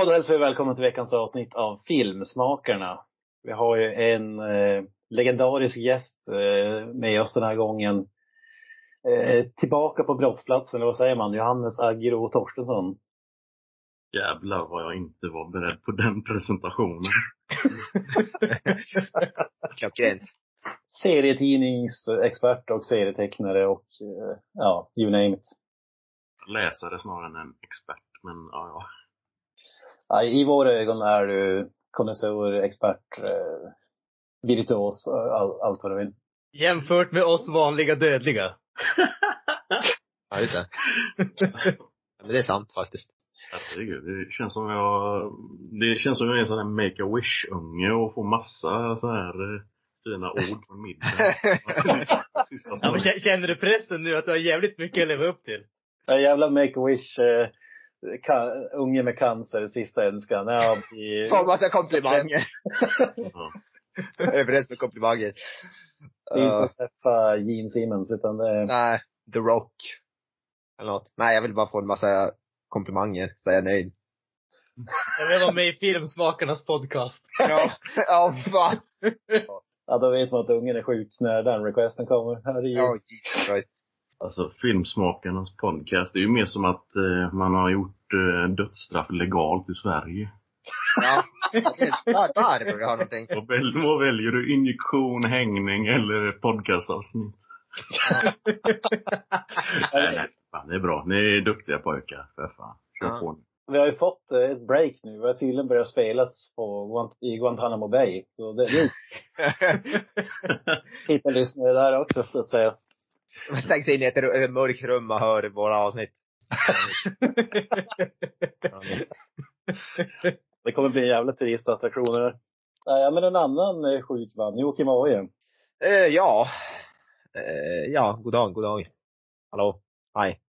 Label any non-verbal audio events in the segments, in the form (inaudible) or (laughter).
Ja, då hälsar vi välkomna till veckans avsnitt av Filmsmakarna. Vi har ju en eh, legendarisk gäst eh, med oss den här gången. Eh, tillbaka på brottsplatsen, eller vad säger man? Johannes Agro Torstensson. Jävlar vad jag inte var beredd på den presentationen. (laughs) Klockrent. Serietidningsexpert och serietecknare och eh, ja, you name it. Läsare snarare än en expert, men ja, ja. I våra ögon är du konnässör, expert, eh, virtuos, all, allt vad du vill. Jämfört med oss vanliga dödliga. Ja, just det. Men det är sant faktiskt. Herregud, det känns som jag, det känns som jag är en sån här make-a-wish-unge och får massa så här eh, fina ord från middagen. (laughs) Ja, känner du pressen nu att du har jävligt mycket att leva upp till? Ja, jävla make-a-wish, eh, ka- unge med cancer, sista önskan. Ja, i, (laughs) Får massa komplimanger. Överens med komplimanger. det är inte att träffa Gene Simmons utan det är, nej, The Rock. Eller något. Nej, jag vill bara få en massa komplimanger, så är jag nöjd. Jag vill vara med i Filmsmakarnas podcast. (laughs) Ja, ja fan. ja då vet man att ungen är sjuk när den requesten kommer. Herregud. Ja, Jesus Christ. Alltså Filmsmakarnas podcast, det är ju mer som att eh, man har gjort eh, dödsstraff legalt i Sverige. Ja, där, där borde vi ha någonting. Vad, väl, vad väljer du? Injektion, hängning eller podcastavsnitt? (laughs) nej, nej, fan, det är bra. Ni är duktiga pojkar, för fan. Kör Ja. på. Vi har ju fått eh, ett break nu. Vi har tydligen börjat spelas på, Guant- i Guantanamo Bay. Så det, (laughs) det hittar lyssnare där också så att säga. Man stängs in i ett ett mörkt rum och hör våra avsnitt. (laughs) Det kommer bli en jävla turistattraktion där. Nej, men en annan eh, sjuk man, Joakim Ahoje. Eh, ja. Eh, ja, god dag, god dag. Hallå. Hej.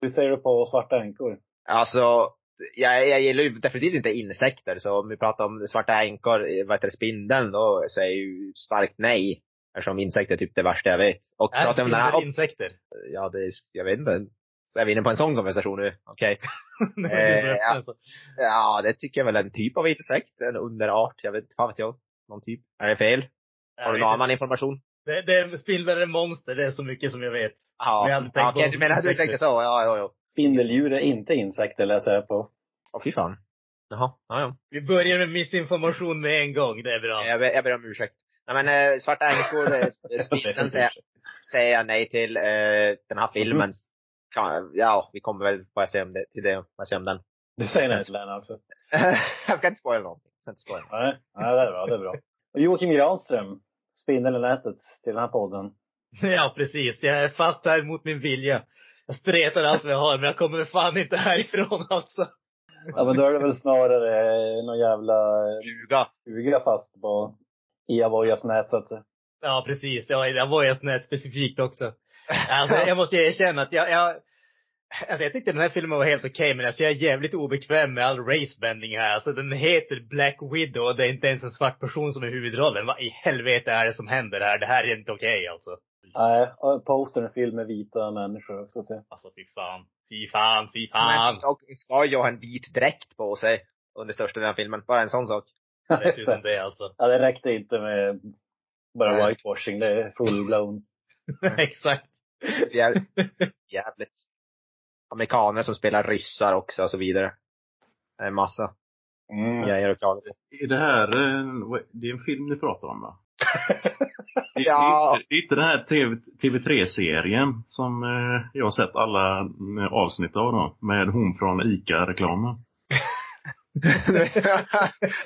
Hur ser du på svarta änkor? Alltså, jag, jag gillar ju definitivt inte insekter, så om vi pratar om svarta änkor, eh, vad heter det, spindeln, då säger jag ju starkt nej. Eftersom insekter är typ det värsta jag vet. Och Är pratar vi om den här, insekter? ja det är, jag vet inte. Så är vi inne på en sån konversation nu? Okej. (laughs) Som Eh, ja. Ja, det tycker jag väl är en typ av insekt, en underart, jag vet inte, fan vet jag. Någon typ. Är det fel? Har Jag du någon annan information? Det, det, spindlar är monster, det är så mycket som jag vet. Men jag Ja, aldrig ja tänkt på okej, du menar att du tänkte så? Ja, ja, ja. Spindeldjur är inte insekter läser jag på. Åh fy fan. Jaha, ja, ja. Vi börjar med missinformation med en gång, det är bra. Jag, jag ber om ursäkt. Nej men äh, Svarta änkor, äh, (laughs) spindeln säger, säger jag nej till. Äh, den här filmen, kan, ja vi kommer väl bara se om det, till det, bara se om den. Du säger nej till den också. (laughs) jag ska inte spoila någonting. Jag ska inte spoila. Nej, nej det är bra, det är bra. Och Joakim Granström, Spindeln i nätet till den här podden. (laughs) Ja, precis. Jag är fast här mot min vilja. Jag stretar allt vad jag har, men jag kommer fan inte härifrån alltså. Ja men då är det väl snarare eh, någon jävla Ljuga. stuga fast på i Avoyas nät så att säga. Ja, precis. Ja, jag var just nät specifikt också. (laughs) Alltså, jag måste ju erkänna att jag, jag Alltså jag tyckte den här filmen var helt okej, men alltså jag är jävligt obekväm med all racebending här. Alltså den heter Black Widow och det är inte ens en svart person som är huvudrollen. Vad i helvete är det som händer här? Det här är inte okej alltså. Nej, och postern är fylld med vita människor också så. Alltså fy fan. Fy fan, fy fan. Men, och ska ju ha en vit dräkt på sig under största delen av filmen. Bara en sån sak. Dessutom det alltså. Ja, det räckte inte med bara Nej. whitewashing. Det är full blown. (laughs) Exakt. Jä- Jävligt. Amerikaner som spelar ryssar också och så vidare. Det är en massa Mm. grejer klaga på. Är det här, det är en film ni pratar om va? (laughs) Det, Ja. det, är inte, det är inte den här TV, TV3-serien som eh, jag har sett alla eh, avsnitt av då. Med hon från ICA-reklamen.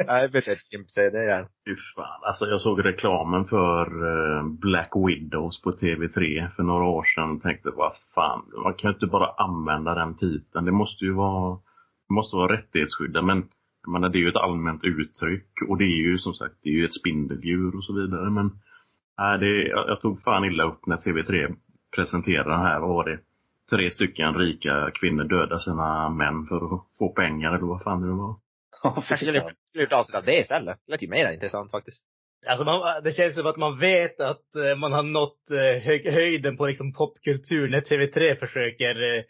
Nej, jag vet inte vilken säga det är. Fy fan. Alltså jag såg reklamen för eh, Black Widows på TV3 för några år sedan. och Tänkte vad fan, man kan ju inte bara använda den titeln. Det måste ju vara måste vara rättighetsskyddat. men jag menar, det är ju ett allmänt uttryck och det är ju som sagt, det är ju ett spindeldjur och så vidare men nej, det, jag, jag tog fan illa upp när TV3 presenterade det här, vad var det? Tre stycken rika kvinnor dödar sina män för att få pengar eller vad fan det nu var. Kanske skulle skulle gjort avsnitt av det istället. Det lät ju mer intressant faktiskt. Alltså man, det känns som att man vet att eh, man har nått eh, hög, höjden på liksom popkultur när TV3 försöker eh,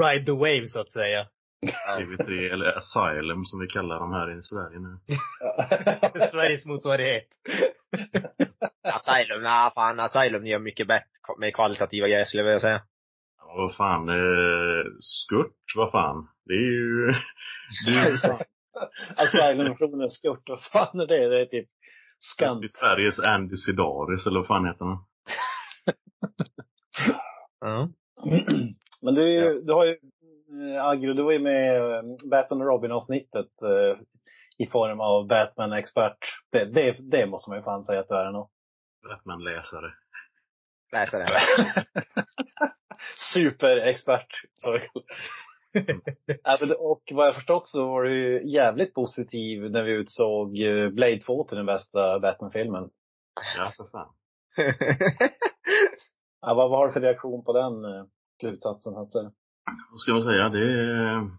ride the wave så att säga. (laughs) TV3 eller Asylum som vi kallar dem här i Sverige nu. (laughs) Sveriges motsvarighet. Asylum, nej fan Asylum gör mycket bättre, mer kvalitativa grejer skulle jag vilja säga. Ja, vad fan, eh, skurt, vad fan. Det är ju... (laughs) Det är ju Asylum-versionen skurt, vad fan är det? Det är typ skant. det är Sveriges Andy Sidaris eller vad fan heter han? (laughs) Ja. Men du, ju- du har ju, eh, Agro, du var ju med eh, Batman och Robin-avsnittet eh, i form av Batman-expert. Det, det, det måste man ju fan säga att du är ändå. Batman-läsare. Läsa det. (laughs) Superexpert. (laughs) Och vad jag förstått så var du jävligt positiv när vi utsåg eh, Blade 2 till den bästa Batman-filmen. Ja, för fan. (laughs) Ja, vad, vad har du för reaktion på den eh, slutsatsen säga? Vad ska man säga? Det är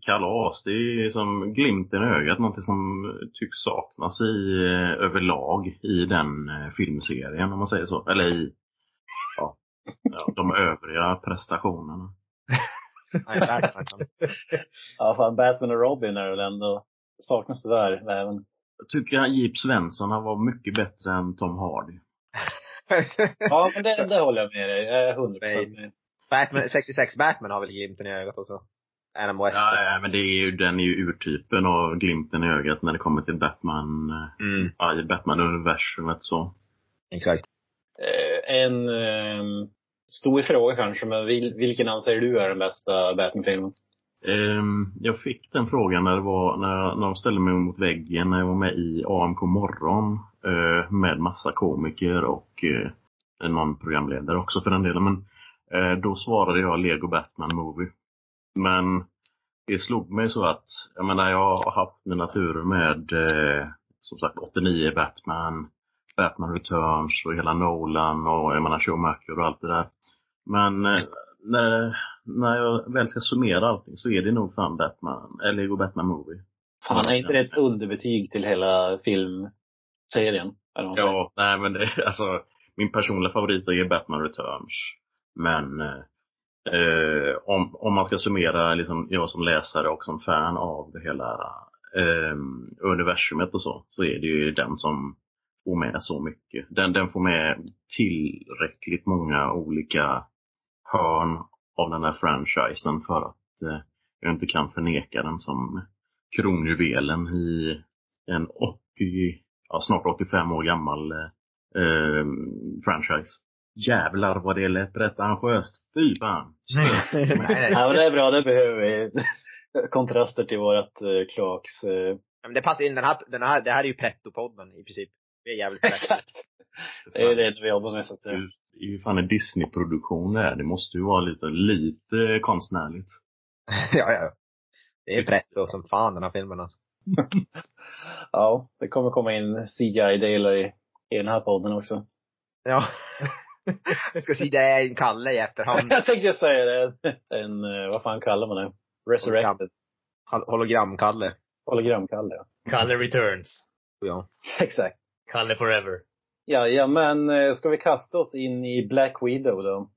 kalas. Det är som glimten i ögat. Någonting som tycks saknas i, eh, överlag i den eh, filmserien om man säger så. Eller i ja, de övriga prestationerna. Nej. Ja, fan Batman och Robin är väl ändå, saknas det där även. Jag tycker att Jeep Svensson han var mycket bättre än Tom Hardy. (laughs) Ja, men det, det håller jag med dig. Jag är hundra procent med. Batman, 66 Batman har väl glimten i ögat också. Adam West. Ja, ja, men det är ju, den är ju urtypen av glimten i ögat när det kommer till Batman, eh, Mm, ja, i Batman-universumet så. exakt. En eh, stor fråga kanske, men vil, vilken anser du är den bästa Batman-filmen? Ehm, jag fick den frågan när, det var, när, jag- när de ställde mig mot väggen när jag var med i AMK morgon eh, med massa komiker och eh, någon programledare också för den delen. Men eh, då svarade jag Lego Batman Movie. Men det slog mig så att, jag menar jag har haft mina turer med eh, som sagt 89 Batman, Batman Returns och hela Nolan och jag menar Schumacher och allt det där. Men eh, när, när jag väl ska summera allting så är det nog fan Batman, eller Lego Batman Movie. Fan, är inte det ett underbetyg till hela filmserien? Eller vad? Ja, nej men det, (laughs) alltså min personliga favorit är Batman Returns. Men eh, om, om man ska summera liksom, jag som läsare och som fan av det hela eh, universumet och så, så är det ju den som får med så mycket. Den, den får med tillräckligt många olika hörn av den här franchisen för att eh, jag inte kan förneka den som kronjuvelen i en 80, ja, snart 85 år gammal eh, eh, franchise. Jävlar vad det lät pretentiöst. Fy fan. (laughs) nej, nej. Ja, men det är bra, det behöver vi. (laughs) Kontraster till vårat eh, kloaks... Eh, Men det passar in, den här, den här, det här är ju pretto-podden i princip. Vi är jävligt exakt. Det är ju det vi jobbar med så att Det det är ju fan en Disney-produktion det är. Det måste ju vara lite, lite konstnärligt. (laughs) ja, ja. Det är pretto som fan den här filmen alltså. (laughs) Ja, det kommer komma in CGI-delar i, i den här podden också. Ja. Jag ska säga det är en Kalle i efterhand. (laughs) Jag tänkte säga det. En, eh, vad fan kallar man det? Resurrected. Hol- Hologram-Kalle. Hologram-Kalle, ja. Kalle Returns. Ja. Exakt. Kalle Forever. Ja, ja, men eh, ska vi kasta oss in i Black Widow då?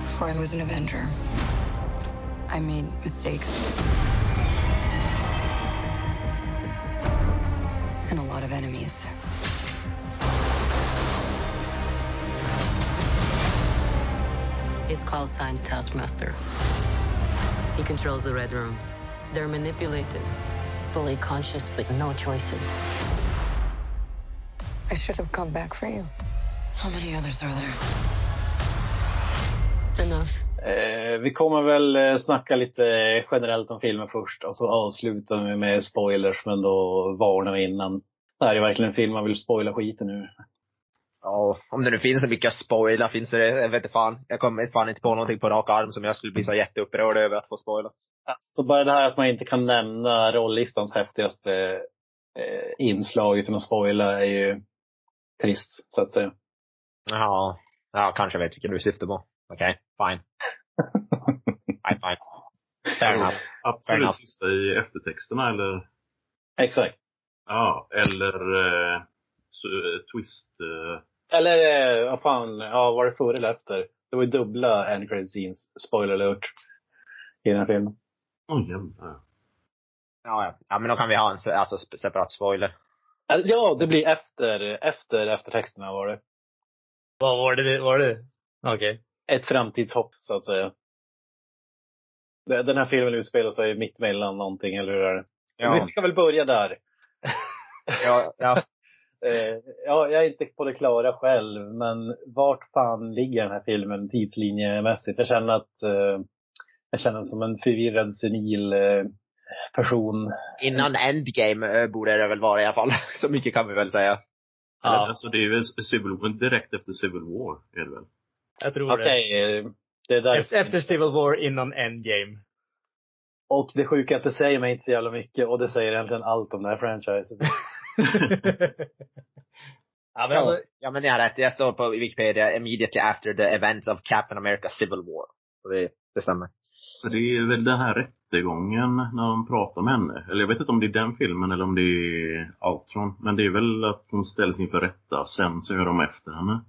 Before I was an Avenger, I made mistakes. And a lot of enemies. His call sign's Taskmaster. He controls the Red Room. They're manipulated, fully conscious, but no choices. I should have come back for you. How many others are there? Enough. Eh, vi kommer väl eh, snacka lite generellt om filmen först och så avslutar vi med spoilers men då varnar vi innan. Det här är verkligen en film man vill spoila skiten ur. Ja, om det nu finns så mycket att spoila, finns det Jag vet inte fan. Jag kommer fan inte på någonting på rak arm som jag skulle bli så jätteupprörd över att få spoilat. Så bara det här att man inte kan nämna rollistans häftigaste eh, inslag utan att spoila är ju trist, så att säga. Ja, ja kanske vet vilken du syftar på. Okej, fine. (laughs) fine, fine. Fair enough. Fair Absolut enough. sista i eftertexterna eller, Exakt. ja, eller eh, eh, twist. Eh, Eller, eh, vad fan, ja, var det före eller efter? Det var ju dubbla end credit scenes, spoiler alert, i den här filmen. Oj, jävlar. Ja, ja. ja, men då kan vi ha en alltså, separat spoiler. Äh, Ja, det blir efter, efter eftertexterna var det. Vad var det? Var det? Okej. Ett framtidshopp, så att säga. Den här filmen utspelar sig mitt mellan någonting, eller hur är det? Ja. Vi ska väl börja där. Ja, ja. Eh, ja, jag är inte på det klara själv, men vart fan ligger den här filmen tidslinjemässigt? Jag känner att eh, jag känner som en förvirrad, senil eh, person. Innan Endgame eh, borde det väl vara i alla fall. (laughs) Så mycket kan vi väl säga. Eller, Ja, Alltså det är ju Civil War, direkt efter Civil War är det väl? jag tror Okej, det. eh, det där. Efter, efter Civil War, innan Endgame. Och det sjuka är att det säger mig inte så jävla mycket och det säger egentligen allt om det här franchiset. (laughs) ja, men alltså, Ja, men ni har rätt. Jag står på Wikipedia immediately after the events of Captain America Civil War. Så det, det stämmer. Så det är väl den här rättegången när de pratar med henne. Eller jag vet inte om det är den filmen eller om det är Ultron. Men det är väl att hon ställs inför rätta. Sen så gör de efter henne.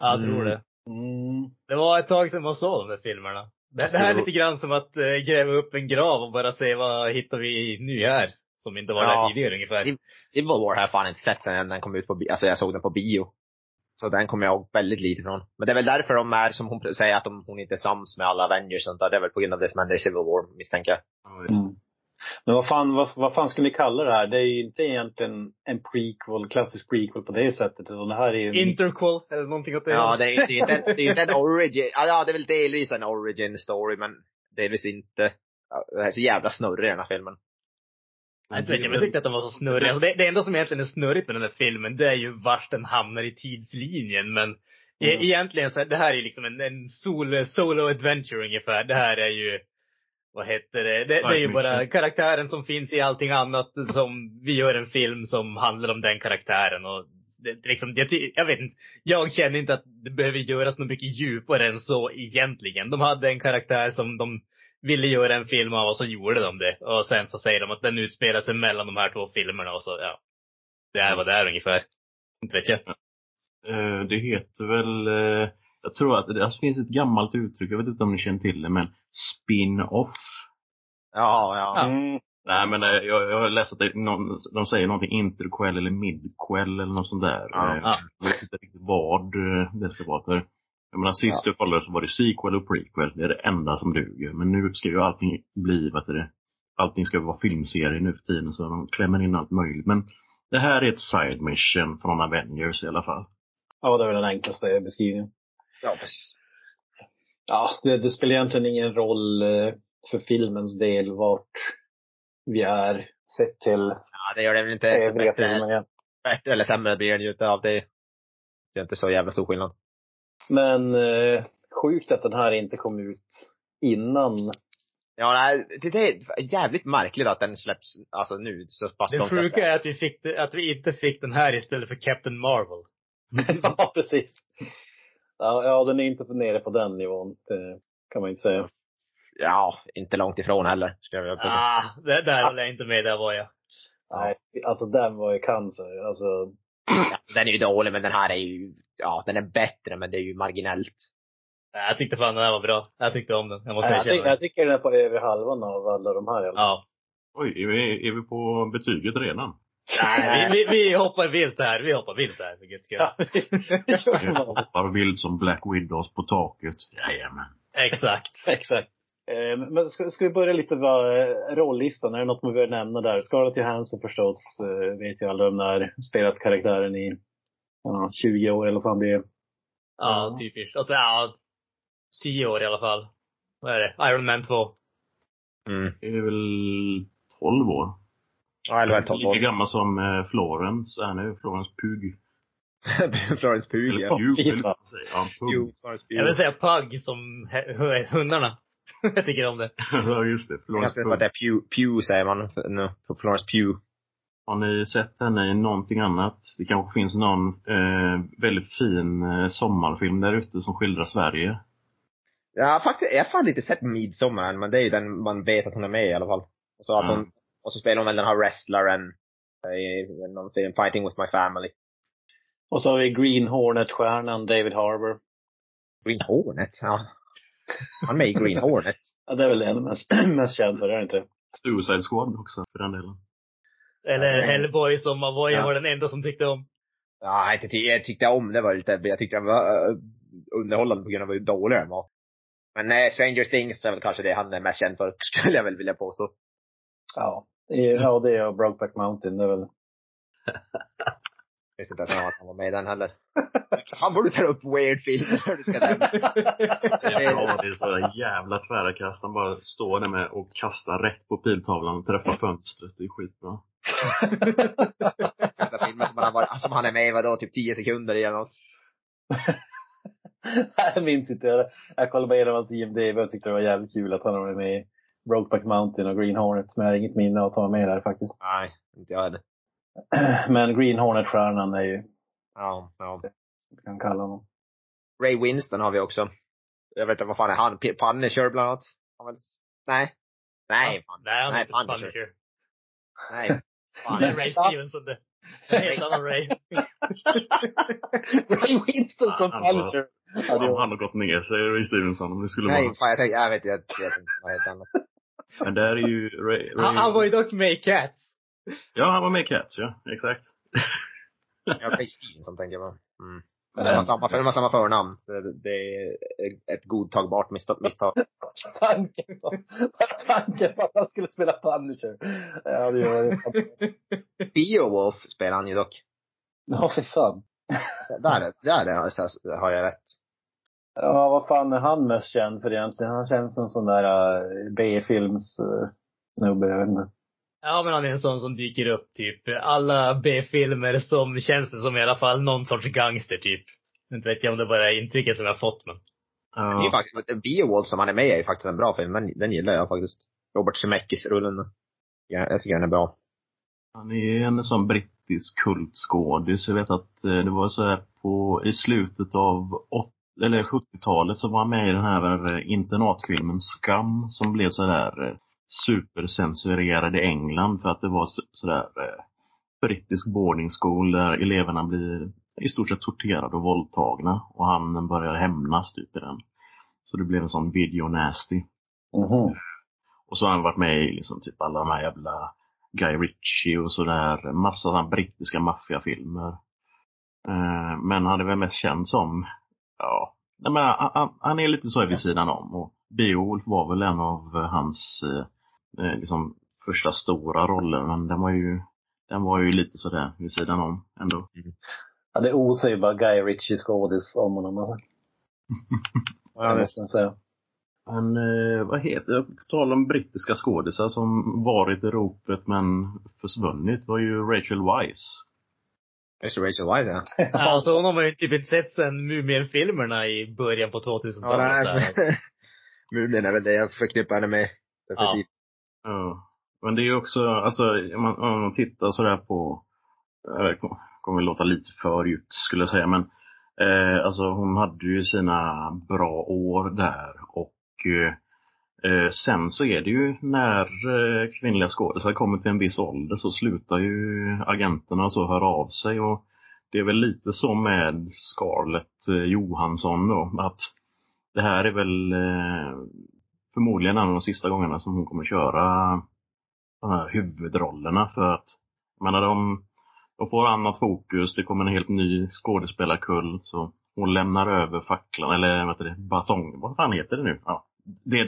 ja, jag tror Mm. det. Mm. Det var ett tag sedan man såg de där filmerna. Det, det här är lite grann som att eh, gräva upp en grav och bara se vad hittar vi nu här. Som inte var Ja. där tidigare ungefär. Civ- Civil War har jag fan inte sett sen den kom ut på bio. Alltså jag såg den på bio. Så den kommer jag ihåg väldigt lite från. Men det är väl därför de är, som hon säger, att de, hon inte är sams med alla Avengers och sånt där. Det är väl på grund av det som händer i Civil War, misstänker jag. Mm. Men vad fan, vad, vad fan skulle ni kalla det här? Det är ju inte egentligen en prequel, klassisk prequel på det sättet. Utan det här är ju... Interquel, eller någonting åt det Ja, det är ju inte, det är inte en (laughs) origin. Ja, det är väl delvis en origin story, men delvis inte. Det är så jävla snurrig den här filmen. Jag vet inte, jag tyckte att den var så snurrig. Alltså det, det enda som egentligen är snurrigt med den här filmen, det är ju vart den hamnar i tidslinjen. Men e- Mm. egentligen så det här är liksom en, en sol, solo adventure ungefär. Det här är ju, vad heter det? Det, det är ju bara karaktären som finns i allting annat som vi gör en film som handlar om den karaktären. Och det, liksom, jag, jag vet inte, jag känner inte att det behöver göras något mycket djupare än så egentligen. De hade en karaktär som de ville göra en film av och så gjorde de det. Och sen så säger de att den utspelar sig mellan de här två filmerna och så, ja. Det är vad det är ungefär. Inte vet jag. Eh, det heter väl, eh, jag tror att det alltså, finns ett gammalt uttryck, jag vet inte om ni känner till det, men spin-off. Ja, ja. Mm. Nej men eh, jag, jag har läst att det, någon, de säger någonting interquel eller midquel eller något sånt där. Ja. Ja. Jag vet inte riktigt vad det ska vara för. Jag menar sist jag kollade så var det sequel och prequel. Det är det enda som duger. Men nu ska ju allting bli, vad det, allting ska vara filmserie nu för tiden så de klämmer in allt möjligt. Men det här är ett side mission från Avengers i alla fall. Ja, det är väl den enklaste beskrivningen. Ja, precis. Ja, det, det spelar egentligen ingen roll eh, för filmens del vart vi är sett till Ja, det gör det väl inte övriga bättre, filmen. igen. bättre eller sämre blir den ju inte av det. Det är inte så jävla stor skillnad. Men eh, sjukt att den här inte kom ut innan. Ja, nej, det är jävligt märkligt att den släpps, alltså nu, så pass Det sjuka är att vi, fick det, att vi inte fick den här istället för Captain Marvel. (laughs) ja, precis. Ja, ja, den är inte nere på den nivån. Det kan man inte säga. Ja, inte långt ifrån heller, skulle jag vilja påstå. Ah, det, där håller jag inte med, där var jag. Nej, alltså den var ju cancer. Alltså, Ja, den är ju dålig, men den här är ju, ja, den är bättre, men det är ju marginellt. Nej, Jag tyckte fan den här var bra. Jag tyckte om den. Jag måste jag, erkänna tycker, jag det. tycker den är på över halvan av alla de här. fall. Ja. Oj, är vi, är vi på betyget redan? Nej, vi, vi, vi hoppar vilt här. Vi hoppar vilt här för guds skull. Ja, Jag man. hoppar vild som Black Widows på taket. Jajamän. Exakt. Exakt. Eh, Men ska, ska vi börja lite med eh, rollistan? Är det något man behöver nämna där? Scarlett Johansson förstås, eh, vet ju alla de där. Spelat karaktären i ja, 20 år eller vad fan det är. Ja, typiskt. Alltså, ja, tio år i alla fall. Vad är det? Iron Man 2. Mm. Det är väl 12 år. Ja, eller väl tolv Lika år. gammal som eh, Florence är nu. Florence Pugh. (laughs) Florence Eller ja. Säger. Ja, Jo, Pugh. Florence Jag vill säga Pug som (laughs) hundarna. (laughs) jag tycker om det. (laughs) Ja, just det. Florence att det Pugh. är Pew, Pew säger man på Florence Pugh. Har ni sett henne i någonting annat? Det kanske finns någon eh, väldigt fin eh, sommarfilm där ute som skildrar Sverige. Har faktiskt, jag har fan inte sett Midsommar men det är ju den man vet att hon är med i alla fall. Och så, att Mm. hon, och så spelar hon väl den här wrestlaren i någon film, Fighting with my family. Och så har vi Green Hornet-stjärnan David Harbour. Green Hornet, ja. Han är med i Green Hornet. Ja, det är väl det han är mest, (clears throat) mest känd för, är det inte? Suicide Squad också, för den delen. Eller Alltså- Hellboy som Avoya Ja. var den enda som tyckte om. Ja, inte ty- jag tyckte om det var lite, jag tyckte den var uh, underhållande på grund av hur dålig den var. Men eh, Stranger Things är väl kanske det han är mest känd för, (laughs) skulle jag väl vilja påstå. Ja. Ja, det är Brokeback Mountain, det är väl. (laughs) (laughs) Jag inte om att han var med i den heller. Han borde ta upp weird filmer när du ska nämna. Ja, det är så jävla tvära kast. Han bara står där med och kastar rätt på piltavlan och träffar fönstret. Det är skitbra. (laughs) Bästa filmer som han, har varit, som han är med i, vadå, typ 10 sekunder eller något. (laughs) jag minns inte. Jag, jag kollade en av hans IMDB och tyckte det var jävligt kul att han varit med i Brokeback Mountain och Green Hornet. Men jag har inget minne av att han var med där faktiskt. Nej, inte jag heller. (clears throat) Men Green Hornet-stjärnan är ju, Ja, ja. vad kan kalla honom. Ray Winston har vi också. Jag vet inte, vad fan är han? P- Punisher bland annat? Han Nej. Nej, fan. Nej, han Nej, heter Punisher. Punisher. Nej. Fan. Det är Ray Stevenson det. Helt annan Ray. (laughs) Ray Winston som Han- han- Punisher. Ja, Han, han har gått ner sig, Ray Stevenson, om det skulle Nej, fan jag tänkte, jag vet, jag vet inte vad helt annat. Men där är ju Ray, Ray... Han, han var ju dock med i Cats. (laughs) Ja, han var med i Cats, ja. Exakt. (laughs) Ja, Ray (laughs) Stevenson tänker jag på. Mm. Men de har samma, de har samma förnamn. Det, det är ett godtagbart misstag. misstag. tanken på, tanken på att han skulle spela Punisher. Ja, det gör Beowulf spelar han ju dock. Ja, för fan. Där, där har jag, har jag rätt. Ja, vad fan är han mest känd för egentligen? Han känns som en sån där uh, B-films uh, snubbe, jag vet inte. Ja, men han är en sån som dyker upp typ alla B-filmer som känns det som i alla fall någon sorts gangster typ. Inte vet jag om det bara är intrycket som jag har fått men. Det är ju Ja, faktiskt, Beowulf som han är med i är ju faktiskt en bra film. Den, den gillar jag faktiskt. Robert Zemeckis-rullen. Ja, jag tycker den är bra. han är en sån brittisk kultskådis. Jag vet att eh, det var så här på, i slutet av åt, eller 70-talet så var han med i den här eh, internatfilmen Scum som blev så där supercensurerad i England för att det var så, så där eh, brittisk boarding school där eleverna blir i stort sett torterade och våldtagna och han börjar hämnas typ i den. Så det blev en sån video nasty. Mhm. Och så har han varit med i liksom typ alla de här jävla Guy Ritchie och sådär. Massa sådana brittiska maffiafilmer. Eh, men han är väl mest känd som, ja, nej, men han, han- han är lite så vid sidan om. Och Beowulf var väl en av hans eh, eh, liksom första stora roller. Men den var ju, den var ju lite sådär vid sidan om ändå. Ja, det osar ju bara Guy Ritchie skådis om honom alltså. (laughs) Ja, Det måste jag säga. Men eh, vad heter det? På tal om brittiska skådisar som varit i ropet men försvunnit var ju Rachel Weisz. Just det, Rachel Weisz ja. (laughs) Alltså hon har man ju typ inte sett sen Mumien-filmerna i början på 2000-talet. Ja. (laughs) Mumien är väl det jag förknippar henne med. Definitivt. Ja. Men det är ju också, alltså om man, om man tittar sådär på, det kommer låta lite för djupt skulle jag säga, men eh, alltså hon hade ju sina bra år där och eh, sen så är det ju när eh, kvinnliga skådespelare kommer till en viss ålder så slutar ju agenterna så höra av sig och det är väl lite så med Scarlett eh, Johansson då, att det här är väl eh, förmodligen en av de sista gångerna som hon kommer köra de här huvudrollerna för att, jag menar de, de får annat fokus, det kommer en helt ny skådespelarkull så hon lämnar över facklan, eller vad heter det, batong, vad fan heter det nu? Ja, det är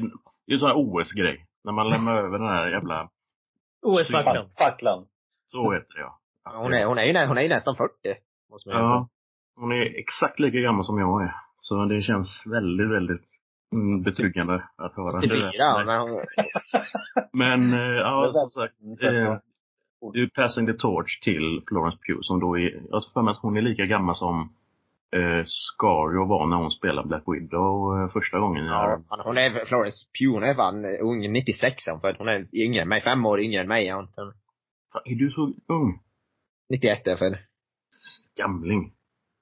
ju en sån här OS-grej, när man lämnar (laughs) över den här jävla, OS-facklan. Facklan. så heter det ja. Hon är, hon är ju hon är ju nästan 40. Måste man ju säga. Ja, hon är exakt lika gammal som jag är. Så det känns väldigt, väldigt mm, betryggande att höra. 84, men hon, (laughs) Men, eh, ja, som sagt. Eh, det är Passing the Torch till Florence Pugh som då är, jag har för mig att hon är lika gammal som eh, Scario var när hon spelade Black Widow eh, första gången. Ja, han- hon är, Florence Pugh, hon är fan ung, 96 är hon född. Hon är yngre än mig, fem år yngre än mig är hon. Är du så ung? 91 är jag född. Gamling.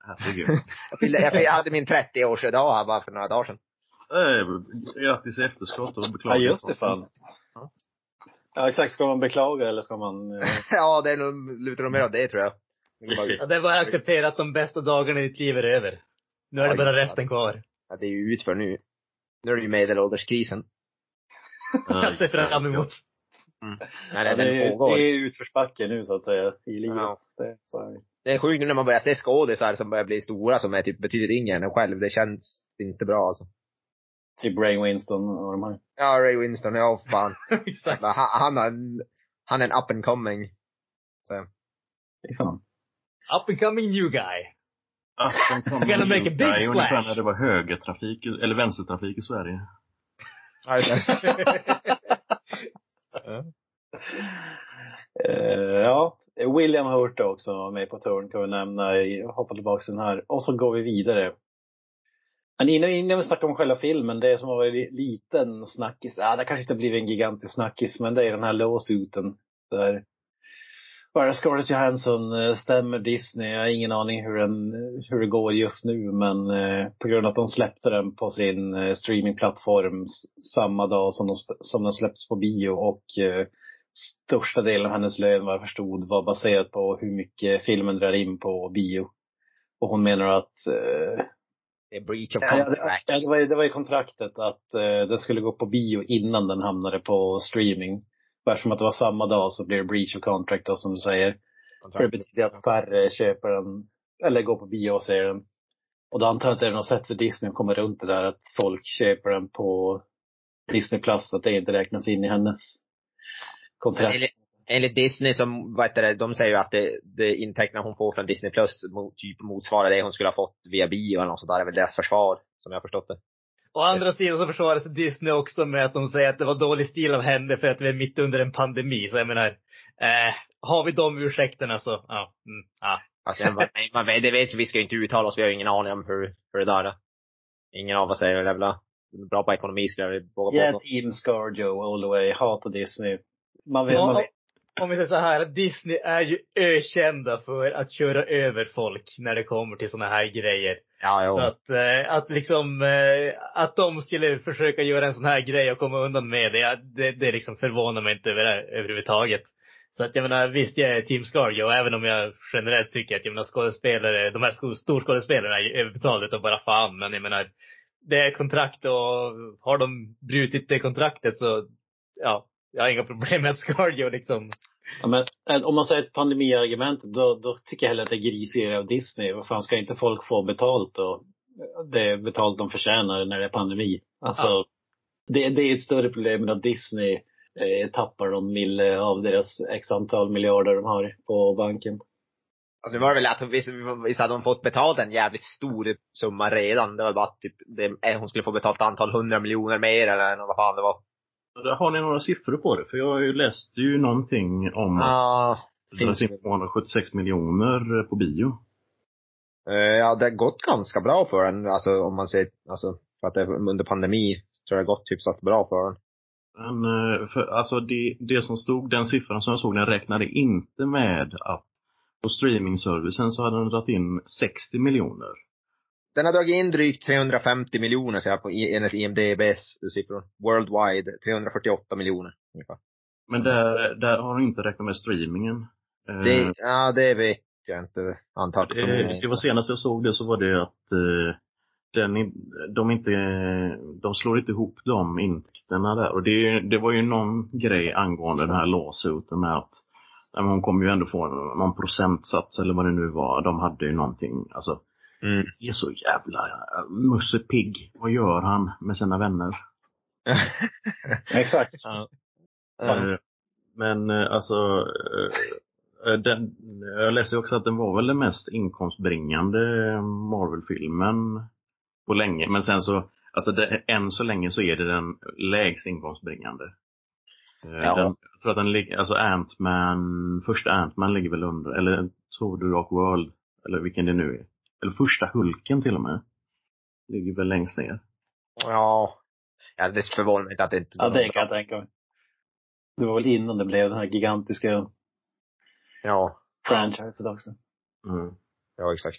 Herregud. (laughs) Jag, fyllde, jag, jag hade min 30-årsdag här bara för några dagar sedan. Eh, Grattis i efterskott och Ja, beklagar. just det fan. Ja, exakt. Ska man beklaga eller ska man... Eh, (laughs) ja, det är nog, lutar nog mer åt det tror jag. Ja, det är bara att acceptera att de bästa dagarna i ditt liv är över. Nu är det bara resten kvar. Ja, det är ju utför nu. Nu är det ju medelålderskrisen. (laughs) Jag ser fram emot. Nej, ja, det, är, pågår. det är utförsbacke nu så att säga, i livet. Ja. Det, så är det. Det är sjukt nu när man börjar se skådisar som börjar bli stora som är typ betydligt yngre än en själv. Det känns inte bra alltså. Typ Ray Winston och de här. Ja, Ray Winston, ja fan. (laughs) Exakt. han, han, har en- han är en up and coming. Så. Fy fan. Up and coming new guy. Afton (laughs) Gonna make a big ungefär splash. när det var högertrafik, eller vänstertrafik i Sverige. Ja. (laughs) Eh, ja, William Hurt också med på touren kan vi nämna. Jag hoppar tillbaka till den här. Och så går vi vidare. Men innan, innan vi snackar om själva filmen, det som har varit liten snackis, ja det kanske inte har blivit en gigantisk snackis, men det är den här lawsuiten. Där bara Scarlett Johansson eh, stämmer Disney. Jag har ingen aning hur, den, hur det går just nu, men eh, på grund av att de släppte den på sin eh, streamingplattform samma dag som, de, som den släpptes på bio och eh, största delen av hennes lön vad jag förstod var baserat på hur mycket filmen drar in på bio. Och hon menar att eh, det är breach of contract. ja, det, var, det var ju kontraktet att eh, den skulle gå på bio innan den hamnade på streaming. Eftersom att det var samma dag så blir det breach of contract då, som du säger. Det betyder att färre köper den, eller går på bio och ser den. Och då antar jag att det är något sätt för Disney att komma runt det där att folk köper den på Disney Plus, att det inte räknas in i hennes kontrakt. Enligt, Disney som, vad heter det, de säger ju att det, det intäkterna hon får från Disney Plus typ motsvarar det hon skulle ha fått via bio eller något sånt där. Det är väl deras försvar, som jag har förstått det. Å andra sidan så försvarar sig Disney också med att de säger att det var dålig stil av henne för att vi är mitt under en pandemi. Så jag menar, eh, har vi de ursäkterna så, ja. Mm, ja. Alltså, man, man, vet- det vet vi, ska ju inte uttala oss, vi har ju ingen aning om hur, hur det där är. Ingen av oss är väl bra på ekonomi skulle jag våga Yeah, påstå. team Scarjo all the way. Hatar Disney. Man vet, man Om, vet. Om vi säger så här, att Disney är ju ökända för att köra över folk när det kommer till såna här grejer. Ja, jo. Så att, eh, att liksom, eh, att de skulle försöka göra en sån här grej och komma undan med det, det, det liksom förvånar mig inte över, överhuvudtaget. Så att jag menar, visst jag är Team Scarjo, även om jag generellt tycker att jag menar skådespelare, de här storskådespelarna är överbetalda utav bara fan. Men jag menar, det är ett kontrakt och har de brutit det kontraktet så, ja, jag har inga problem med att Scarjo liksom Ja, men, eh, om man säger ett pandemiargument, då, då tycker jag hellre att det är grisigare av Disney. Vad fan, ska inte folk få betalt och det betalt de förtjänar när det är pandemi? Alltså, Ja. det, det är ett större problem än att Disney eh, tappar någon mille av deras x antal miljarder de har på banken. Alltså, nu var det väl att visst, visst hade hon fått betalt en jävligt stor summa redan. Det var bara att typ, det, eh, hon skulle få betalt ett antal hundra miljoner mer eller vad fan det var. Har ni några siffror på det? För jag har ju någonting om att Ja, det finns finns 276 miljoner på bio. Eh, Ja, det har gått ganska bra för den. Alltså om man ser, alltså för att det under pandemi tror jag det har gått hyfsat bra för den. Men, eh, för, alltså det, det som stod, den siffran som jag såg, den räknade inte med att på streamingservicen så hade den dragit in 60 miljoner. Den har dragit in drygt 350 miljoner så jag på enligt IMDBs siffror. Worldwide 348 miljoner ungefär. Men där, där har de inte räknat med streamingen. Eh, Det, ja, det vet jag inte. Antagligen. det, det var senast jag såg det så var det att eh, den, de inte, de slår inte ihop de intäkterna där. Och det, det var ju någon grej angående den här lawsuiten med att hon kommer ju ändå få någon procentsats eller vad det nu var. De hade ju någonting, alltså Mm. det är så jävla eh, Musse Pigg. Vad gör han med sina vänner? (laughs) Exakt. Ja. Eh, Men eh, alltså, eh, den, jag läste också att den var väl den mest inkomstbringande Marvel-filmen på länge. Men sen så, alltså det, än så länge så är det den lägst inkomstbringande. Ja. Den, jag tror att den ligger, alltså Ant-Man, första Ant-Man ligger väl under, eller Thor The Dark World, eller vilken det nu är. Eller första Hulken till och med. Ligger väl längst ner. Ja. Ja, det förvånar mig inte att det inte Ja, det kan jag tänka mig. Det var väl innan det blev den här gigantiska Ja. franchisen också. Mm. Ja, exakt.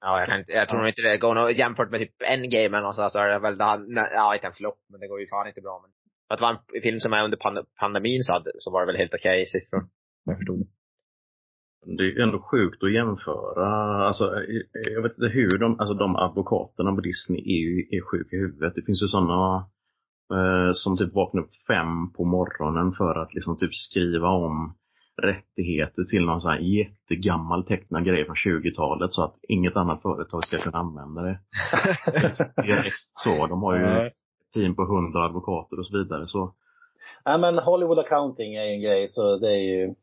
Ja, jag kan inte, jag tror inte det går något, jämfört med typ Endgame eller något sånt, så är det väl, ja inte en flopp, men det går ju fan inte bra. Men för att det var en film som är under pand pandemin så, hade, så var det väl helt okej siffror. Jag förstod det. Det är ändå sjukt att jämföra. Alltså, jag vet inte hur de, alltså de advokaterna på Disney är ju är sjuka i huvudet. Det finns ju sådana eh, som typ vaknar upp fem på morgonen för att liksom typ skriva om rättigheter till någon sån här jättegammal tecknad grej från 20-talet så att inget annat företag ska kunna använda det. Direkt så. De har ju team på 100 advokater och så vidare. Så Nej men Hollywood accounting är en grej så det är ju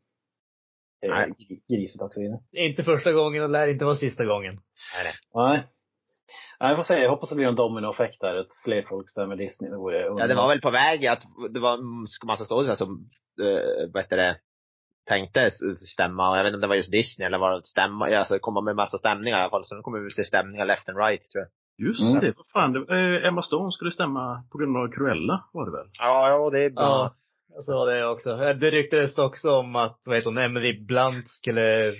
Nej. grisigt också inne. Inte första gången och lär inte vara sista gången. Nej. Nej, jag får säga, jag hoppas det blir en dominoeffekt där, att fler folk stämmer Disney. Det vore Ja, det var väl på väg att det var en massa skådisar som, äh, vad heter det, tänkte stämma. Jag vet inte om det var just Disney eller var det stämma, ja, alltså komma med massa stämningar i alla fall. Så nu kommer vi se stämningar left and right tror jag. just Mm. det, vad fan. Det, eh, Emma Stone skulle stämma på grund av Cruella var det väl? Ja, ja det är bra. Ja, jag sa det också. Det ryktades också om att, vad heter hon, Emily Blunt skulle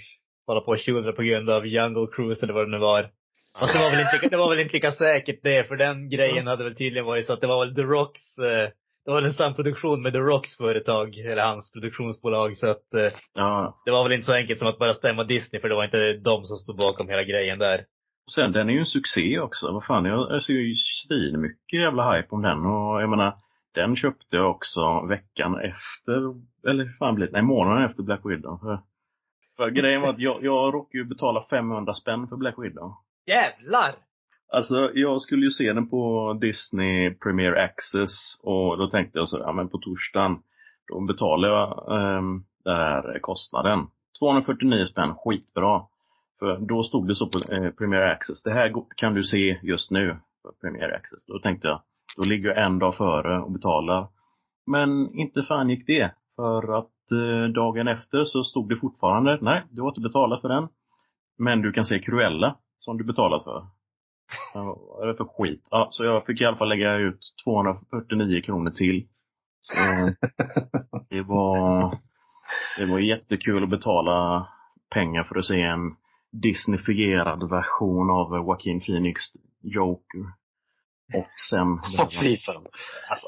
hålla på och tjudra på grund av Jungle Cruise eller vad det nu var. Fast det var väl inte, det var väl inte lika säkert det, för den grejen hade väl tydligen varit så att det var väl The Rocks, eh, det var väl en samproduktion med The Rocks företag, eller hans produktionsbolag, så att eh, Ja. det var väl inte så enkelt som att bara stämma Disney, för det var inte de som stod bakom hela grejen där. Och sen den är ju en succé också. Vad fan, jag, jag ser ju svinmycket jävla hype om den och jag menar, den köpte jag också veckan efter, eller hur fan blir det? Nej, månaden efter Black Widow. För, för grejen var att jag, jag råkade ju betala 500 spänn för Black Widow. Jävlar! Alltså, jag skulle ju se den på Disney Premier Access och då tänkte jag så, ja men på torsdagen, då betalar jag um, den här kostnaden. 249 spänn, skitbra. För då stod det så på eh, Premier Access, det här kan du se just nu på Premier Access. Då tänkte jag, då ligger jag en dag före och betalar. Men inte fan gick det. För att eh, dagen efter så stod det fortfarande, nej, du har inte betalat för den. Men du kan se Cruella som du betalat för. Vad är det för skit? Ja, så jag fick i alla fall lägga ut 249 kronor till. Så det var, det var jättekul att betala pengar för att se en Disneyfierad version av Joaquin Phoenix Joker. Och sen... Fy fan. Alltså,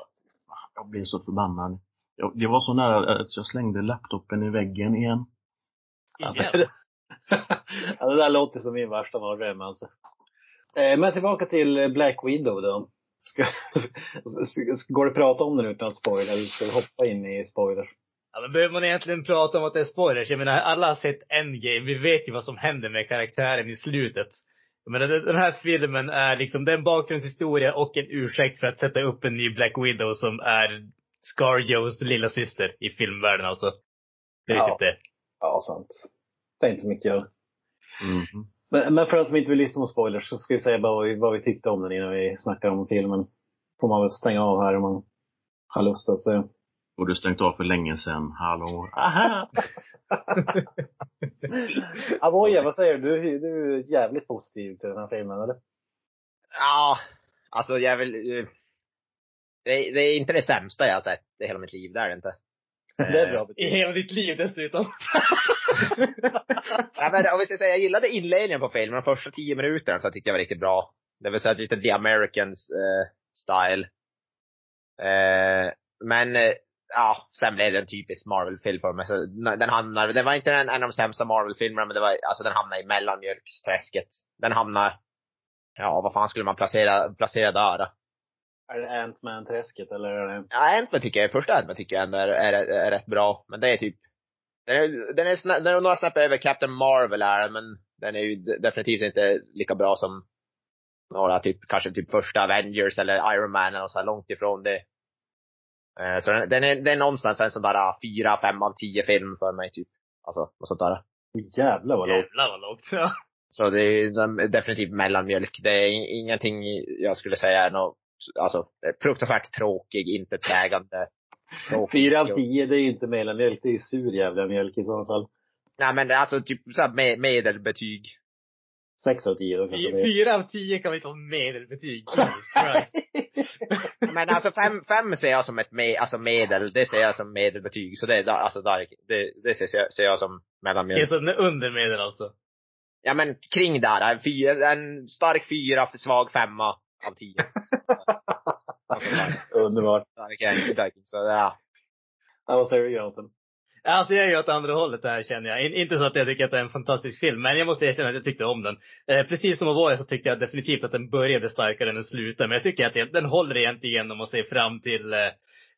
jag blev så förbannad. Jag, det var så nära att jag slängde laptopen i väggen igen. Igen. ja, det (laughs) där låter som min värsta mardröm alltså. Eh, men tillbaka till Black Widow då. Ska, (laughs) går det att prata om den utan spoiler? Eller ska vi hoppa in i spoilers? Ja, men behöver man egentligen prata om att det är spoilers? Jag menar, alla har sett Endgame. Vi vet ju vad som händer med karaktären i slutet. Menar, den den här filmen är liksom, det är en bakgrundshistoria och en ursäkt för att sätta upp en ny Black Widow som är Scarjos lilla syster i filmvärlden alltså. Det är Ja. riktigt det. Ja, sant. Det är inte så mycket att. Mhm. Men, men för den som inte vill lyssna på spoilers så ska vi säga bara vad vi, vad vi tyckte om den innan vi snackar om filmen. Får man väl stänga av här om man har lust att se. Och du stängt av för länge sedan. Hallå? Aha! (laughs) Avoya, vad säger du? Du, du är jävligt positiv till den här filmen, eller? Ja, alltså jag vill, eh, det, är- det är inte det sämsta jag har sett i hela mitt liv, det är det inte. (laughs) Det är bra I hela ditt liv dessutom. (laughs) Ja, men om vi ska säga, jag gillade inledningen på filmen, de första tio minuterna så tyckte jag var riktigt bra. Det vill säga lite the Americans eh, style. Eh, men, eh, ja, sen blev det en typisk Marvel-film för mig. Så den hamnar, det var inte en, en av de sämsta Marvel-filmerna, men det var, alltså den hamnar i mellanmjölksträsket. Den hamnar, ja vad fan skulle man placera, placera där då? Är det Ant-Man-träsket eller är det... Ja, Ant-Man tycker jag, första Ant-Man tycker jag ändå är, är, är rätt bra. Men det är typ, den är, den är, snä, den är några snäpp över Captain Marvel är men den är ju de- definitivt inte lika bra som några typ, kanske typ första Avengers eller Iron Man eller så här långt ifrån det. Eh, Så den, den är, det är någonstans en sån där ah, fyra, fem av tio film för mig typ. Alltså, något sånt där. Jävlar vad lågt. Jävlar vad lågt. Ja. Så det är den definitivt mellanmjölk. Det är ingenting jag skulle säga är något, alltså, fruktansvärt tråkig, intetsägande Fyra av tio, det är ju inte mellanmjölk, det är sur jävla mjölk i så fall. Nej men alltså typ såhär med, medelbetyg. Sex av tio då kanske. Fyra av tio kan vi ta medelbetyg. (laughs) Men alltså fem, fem ser jag som ett me, alltså medel, det ser jag som medelbetyg. Så det, är alltså där, det, det ser, jag- ser jag som Det är mellanmjölk. så under medel alltså. Ja men kring där, en, fyra, en stark fyra, svag femma av tio. alltså, (laughs) Underbart. kan jag inte Så. Ja, vad säger du Granström? Alltså jag är ju åt andra hållet här känner jag. In, inte så att jag tycker att det är en fantastisk film, men jag måste erkänna att jag tyckte om den. Eh, precis som Avoya så tyckte jag definitivt att den började starkare än den slutade. Men jag tycker att det, den håller egentligen om man ser fram till eh,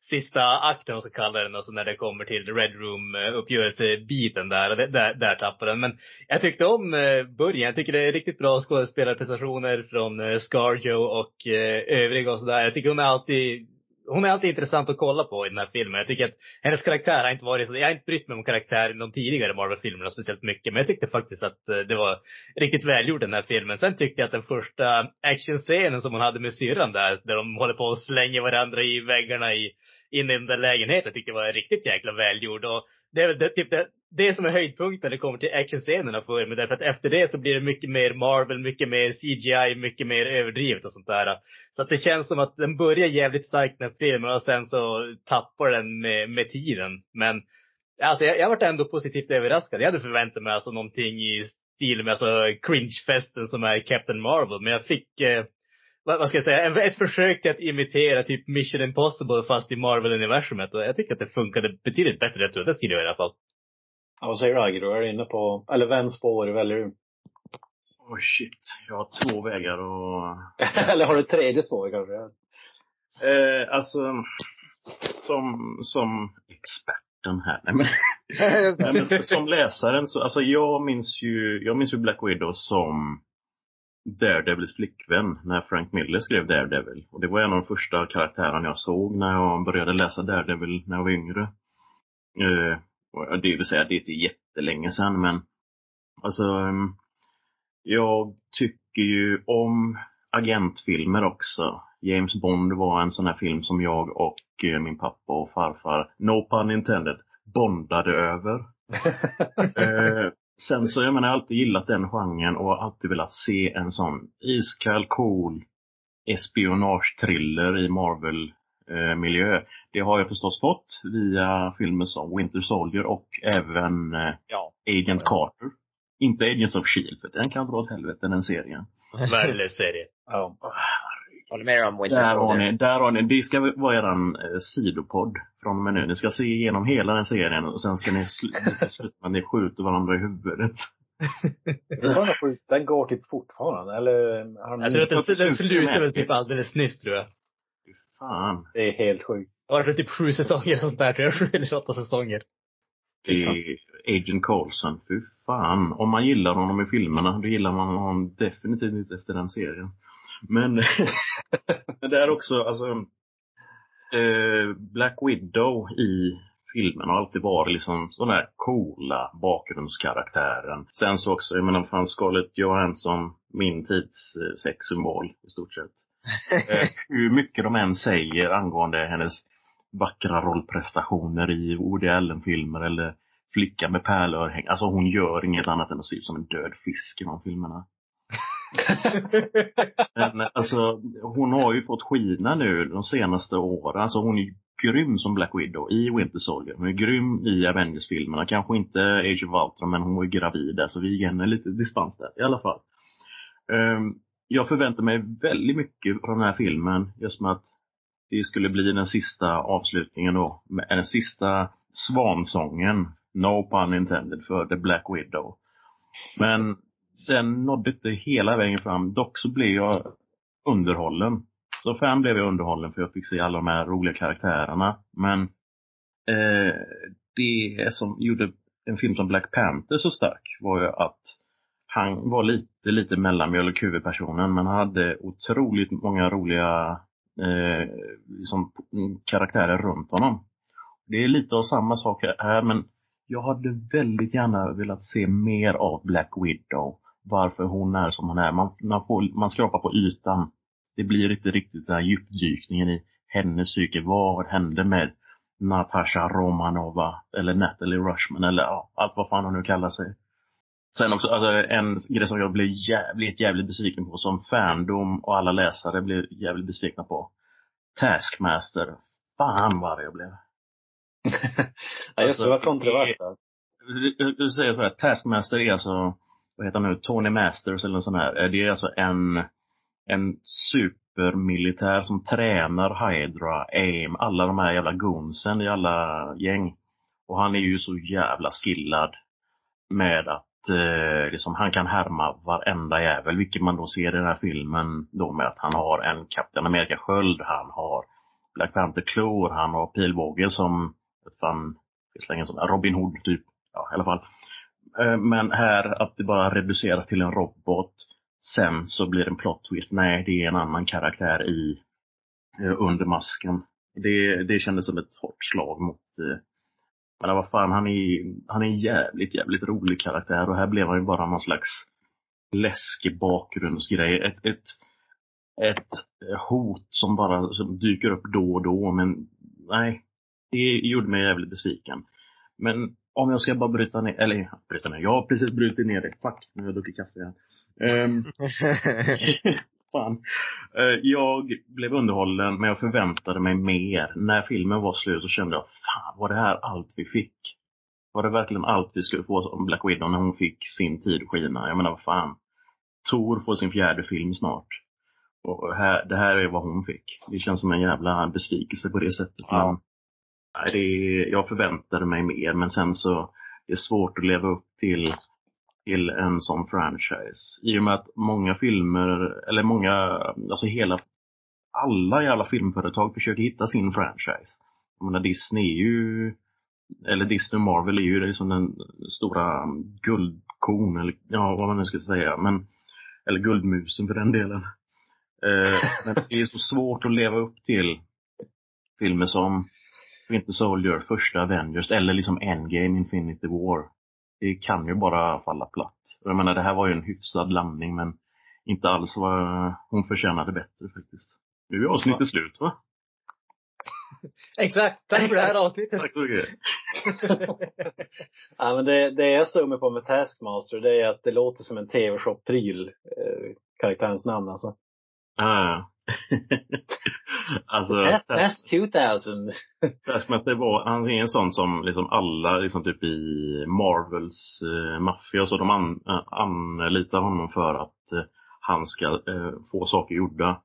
sista akten, om man ska den, alltså när det kommer till Red Room eh, uppgörelsebiten där, där, där tappar den. Men jag tyckte om eh, början. Jag tycker det är riktigt bra skådespelarprestationer från eh, Scarjo och eh, övriga och sådär. Jag tycker hon är alltid hon är alltid intressant att kolla på i den här filmen. Jag tycker att hennes karaktär har inte varit så, jag har inte brytt mig om karaktär i de tidigare Marvel-filmerna speciellt mycket, men jag tyckte faktiskt att eh, det var riktigt välgjord den här filmen. Sen tyckte jag att den första actionscenen som hon hade med syrran där, där de håller på och slänger varandra i väggarna i, in i den där lägenheten, tyckte jag var riktigt jäkla välgjord. Och det är väl det, typ det, det som är höjdpunkten när det kommer till actionscenerna för mig. Därför att efter det så blir det mycket mer Marvel, mycket mer CGI, mycket mer överdrivet och sånt där. Så att det känns som att den börjar jävligt starkt den här filmen och sen så tappar den med, med tiden. Men alltså jag, jag varit ändå positivt överraskad. Jag hade förväntat mig alltså någonting i stil med alltså cringe-festen som är Captain Marvel. Men jag fick, eh, vad, vad ska jag säga, ett försök till att imitera typ Mission Impossible fast i Marvel-universumet. Och jag tycker att det funkade betydligt bättre än jag trodde det skulle göra i alla fall. Ja, vad säger du Agro? Är du inne på, eller vems spår väljer du? Oh shit, jag har två vägar och... (laughs) eller har du ett tredje spår kanske? Eh, alltså, som, som experten här. Nej, men, (laughs) nej, men som läsaren så, alltså jag minns ju, jag minns ju Black Widow som Daredevils flickvän när Frank Miller skrev Daredevil. Och det var en av de första karaktärerna jag såg när jag började läsa Daredevil när jag var yngre. Eh, det vill säga, det är inte jättelänge sedan men alltså ehm, jag tycker ju om agentfilmer också. James Bond var en sån här film som jag och eh, min pappa och farfar, no pun intended, bondade över. (laughs) eh, sen så, jag menar, jag har alltid gillat den genren och har alltid velat se en sån iskall, cool espionage-thriller i Marvel-miljö. Det har jag förstås fått via filmer som Winter Soldier och även eh, Ja. Agent Carter. Inte Agents of Shield, för den kan dra åt helvete den serien. (laughs) Värdelös serie. Ja. Håller med om Winter Där har Soldier. ni, där har ni, det ska vara eran eh, sidopodd från och med nu. Ni ska se igenom hela den serien och sen ska ni, sl- ni ska (laughs) sluta med att ni skjuter varandra i huvudet. Den går typ fortfarande, eller? Har Jag den tror att den, den med- väl typ alldeles nyss tror jag. Fan. Det är helt sjukt. Var det typ sju säsonger och sånt där tror jag. (laughs) Sju eller åtta säsonger. Det är Agent Coulson. Fy fan. Om man gillar honom i filmerna, då gillar man honom definitivt inte efter den serien. Men, (laughs) men det är också, alltså, eh, Black Widow i filmen har alltid varit liksom sån där coola bakgrundskaraktären. Sen så också, jag menar fan Scarlett Johansson, min tids eh, sexsymbol i stort sett. Eh, (laughs) hur mycket de än säger angående hennes vackra rollprestationer i Woody Allen-filmer eller Flicka med pärlörhäng. Alltså hon gör inget annat än att se ut som en död fisk i de filmerna. (laughs) Men alltså, hon har ju fått skina nu de senaste åren. Alltså hon är grym som Black Widow i Winter Soldier. Hon är grym i Avengers-filmerna. Kanske inte Age of Ultron, men hon var ju gravid där, så vi ger henne lite dispens där i alla fall. Ehm, jag förväntar mig väldigt mycket från den här filmen, just med att det skulle bli den sista avslutningen då, den sista svansången, no pun intended, för The Black Widow. Men den nådde inte hela vägen fram. Dock så blev jag underhållen. Som fan blev jag underhållen för jag fick se alla de här roliga karaktärerna. Men eh, det som gjorde en film som Black Panther så stark var ju att han var lite, lite mellanmjölk huvudpersonen men han hade otroligt många roliga eh, liksom, karaktärer runt honom. Det är lite av samma sak här men jag hade väldigt gärna velat se mer av Black Widow. Varför hon är som hon är. Man, man, får, man skrapar på ytan. Det blir inte riktigt den här djupdykningen i hennes psyke. Vad hände med Natasha Romanova eller Natalie Rushman eller ja, allt vad fan hon nu kallar sig. Sen också, alltså en grej som jag blev jävligt, jävligt besviken på som fandom och alla läsare blev jävligt besvikna på. Taskmaster. Fan vad jag blev. (laughs) ja, just det, var kontroversiellt. Du, du säger så här, Taskmaster är alltså, vad heter han nu, Tony Masters eller en sån här. Det är alltså en, en supermilitär som tränar Hydra, AIM, alla de här jävla goonsen i alla gäng. Och han är ju så jävla skillad med att eh, liksom, han kan härma varenda jävel, vilket man då ser i den här filmen då med att han har en Captain America-sköld, han har Black Panther-klor, han har pilbåge som, vet fan, finns en sån Robin Hood typ, ja i alla fall. Eh, men här att det bara reduceras till en robot, sen så blir det en plot twist, nej det är en annan karaktär i eh, under masken. Det, det kändes som ett hårt slag mot eh, men vad fan, han är, han är en jävligt, jävligt rolig karaktär och här blev han ju bara någon slags läskig bakgrundsgrej. Ett, ett, ett hot som bara som dyker upp då och då, men nej. Det gjorde mig jävligt besviken. Men om jag ska bara bryta ner, eller bryta ner, jag har precis brutit ner det. Fuck, nu har jag druckit kaffe igen. Um, (laughs) fan. Eh, jag blev underhållen, men jag förväntade mig mer. När filmen var slut så kände jag, fan var det här allt vi fick? Var det verkligen allt vi skulle få om Black Widow när hon fick sin tid att skina? Jag menar, vad fan. Tor får sin fjärde film snart. Och här, det här är vad hon fick. Det känns som en jävla besvikelse på det sättet. Ja. Men, nej, det, jag förväntade mig mer, men sen så, det är svårt att leva upp till till en sån franchise. I och med att många filmer, eller många, alltså hela, alla jävla filmföretag försöker hitta sin franchise. Jag menar Disney är ju, eller Disney och Marvel är ju liksom den stora guldkon, eller ja, vad man nu ska säga, men, eller guldmusen för den delen. Eh, men det är så svårt att leva upp till filmer som Winter Soldier, första Avengers eller liksom Endgame, Infinity War det kan ju bara falla platt. Jag menar, det här var ju en hyfsad landning, men inte alls vad hon förtjänade bättre faktiskt. Nu är avsnittet ja. slut, va? (laughs) Exakt. Tack för det här avsnittet. Tack så mycket. (laughs) ja, men det, det jag stod mig på med Taskmaster, det är att det låter som en tv-shop-pryl, eh, karaktärens namn alltså. Ah. (laughs) alltså, That's, that's 2000. Taskmaster var, han är en sån som liksom alla liksom typ i Marvels eh, maffia så de an, äh, anlitar honom för att eh, han ska eh, få saker gjorda.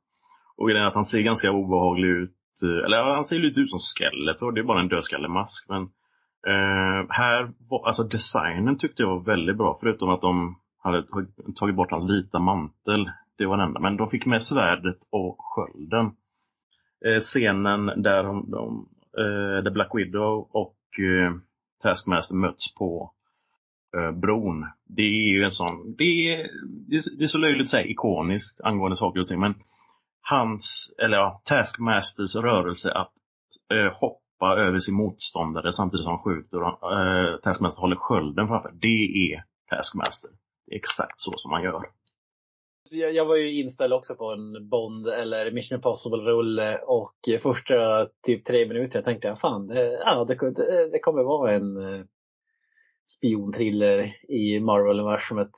Och grejen är att han ser ganska obehaglig ut. Eh, eller han ser lite ut som Skeletor, det är bara en dödskallemask. Men eh, här, var, alltså designen tyckte jag var väldigt bra. Förutom att de hade tagit bort hans vita mantel det var den enda. Men de fick med svärdet och skölden. Eh, scenen där, de, de, eh, där Black Widow och eh, Taskmaster möts på eh, bron. Det är ju en sån, det är, det är, det är så löjligt att säga ikoniskt angående saker och ting. Men hans, eller ja, Taskmasters rörelse att eh, hoppa över sin motståndare samtidigt som han skjuter och eh, Taskmaster håller skölden framför. Det är Taskmaster. Det är exakt så som man gör jag, jag var ju inställd också på en Bond eller Mission Impossible-rulle och första typ tre minuter jag tänkte jag fan, det, ja, det, det, eh, det kommer vara en eh, spionthriller i Marvel-universumet.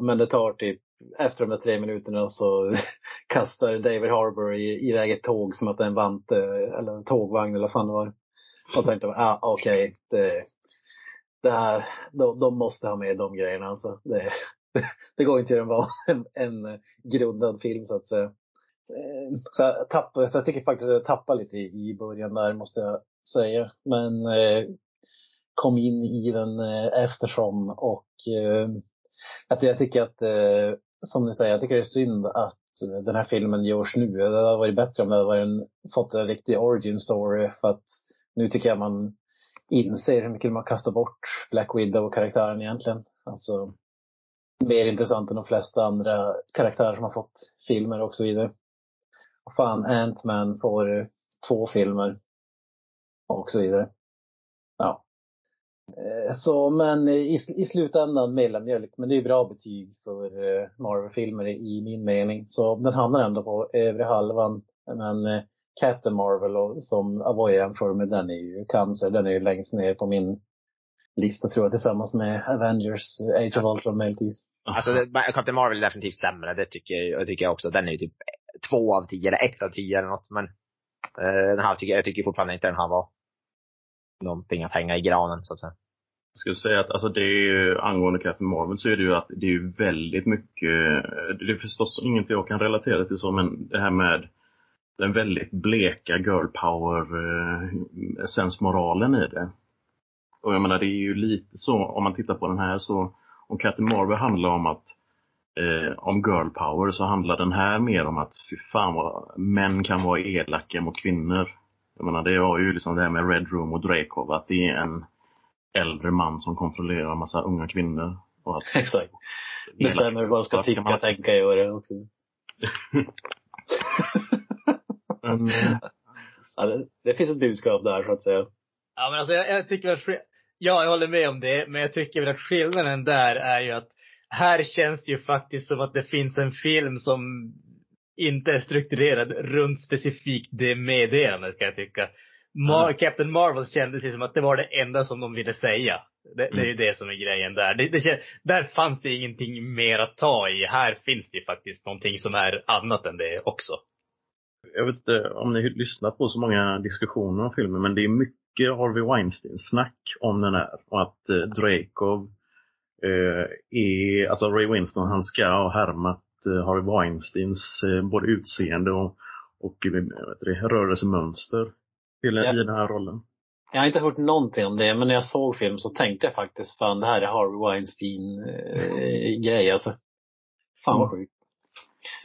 Men det tar typ, efter de där tre minuterna så (laughs) kastar David Harbour i, iväg ett tåg som att det är en vante eller en tågvagn eller vad fan det var. Och tänkte ja ah, okej, okay, det, det här, de, de måste ha med de grejerna alltså. Det, (laughs) det går inte att göra en, en eh, grundad film så att säga. Så jag, tappade, så jag tycker faktiskt att jag tappade lite i början där måste jag säga. Men eh, kom in i den eh, eftersom och eh, att jag tycker att, eh, som ni säger, jag tycker det är synd att den här filmen görs nu. Det hade varit bättre om det hade varit en, fått en riktig origin story för att nu tycker jag man inser hur mycket man kastar bort Black Widow-karaktären egentligen. Alltså, mer intressant än de flesta andra karaktärer som har fått filmer och så vidare. Och fan, Ant-Man får två filmer. Och så vidare. Ja. Eh, så, men i, i slutändan mellanmjölk. Men det är bra betyg för eh, Marvel-filmer i min mening. Så den hamnar ändå på övre halvan. Men eh, Captain Marvel och, som Avoy jämför med, den är ju cancer. Den är ju längst ner på min lista tror jag tillsammans med Avengers, Age of Ultron möjligtvis. Alltså, Captain Marvel är definitivt sämre. Det tycker jag, tycker jag också. Den är ju typ två av tio eller ett av tio eller något. Men eh, den här tycker jag, jag tycker fortfarande inte den här var någonting att hänga i granen så att säga. Jag skulle säga att alltså det är ju, angående Captain Marvel så är det ju att det är ju väldigt mycket, det är förstås inget jag kan relatera till så, men det här med den väldigt bleka girl power eh, sensmoralen i det. Och jag menar det är ju lite så, om man tittar på den här så, om Captain Marvel handlar om att eh, om girl power så handlar den här mer om att fy fan vad män kan vara elaka mot kvinnor. Jag menar det var ju liksom det här med Red Room och Drakov, att det är en äldre man som kontrollerar en massa unga kvinnor. Och att (laughs) Exakt. Bestämmer vad de ska tycka, man- tänka, göra också. (laughs) Men, eh, Ja, det, det finns ett budskap där så att säga. Ja men alltså jag, jag tycker att, ja jag håller med om det, men jag tycker väl att skillnaden där är ju att här känns det ju faktiskt som att det finns en film som inte är strukturerad runt specifikt det meddelandet kan jag tycka. Mar- Mm. Captain Marvel kändes ju som att det var det enda som de ville säga. Det, det är ju det som är grejen där. Det, det, där fanns det ingenting mer att ta i. Här finns det ju faktiskt någonting som är annat än det också. jag vet inte om ni lyssnat på så många diskussioner om filmen, men det är mycket Harvey Weinstein-snack om den här. Och att eh, Drakov eh, är, alltså Ray Winston, han ska ha härmat eh, Harvey Weinsteins eh, både utseende och, och eh, det, rörelsemönster till, Ja. i den här rollen. Jag har inte hört någonting om det, men när jag såg film så tänkte jag faktiskt, fan det här är Harvey Weinstein eh, alltså. Fan vad sjukt.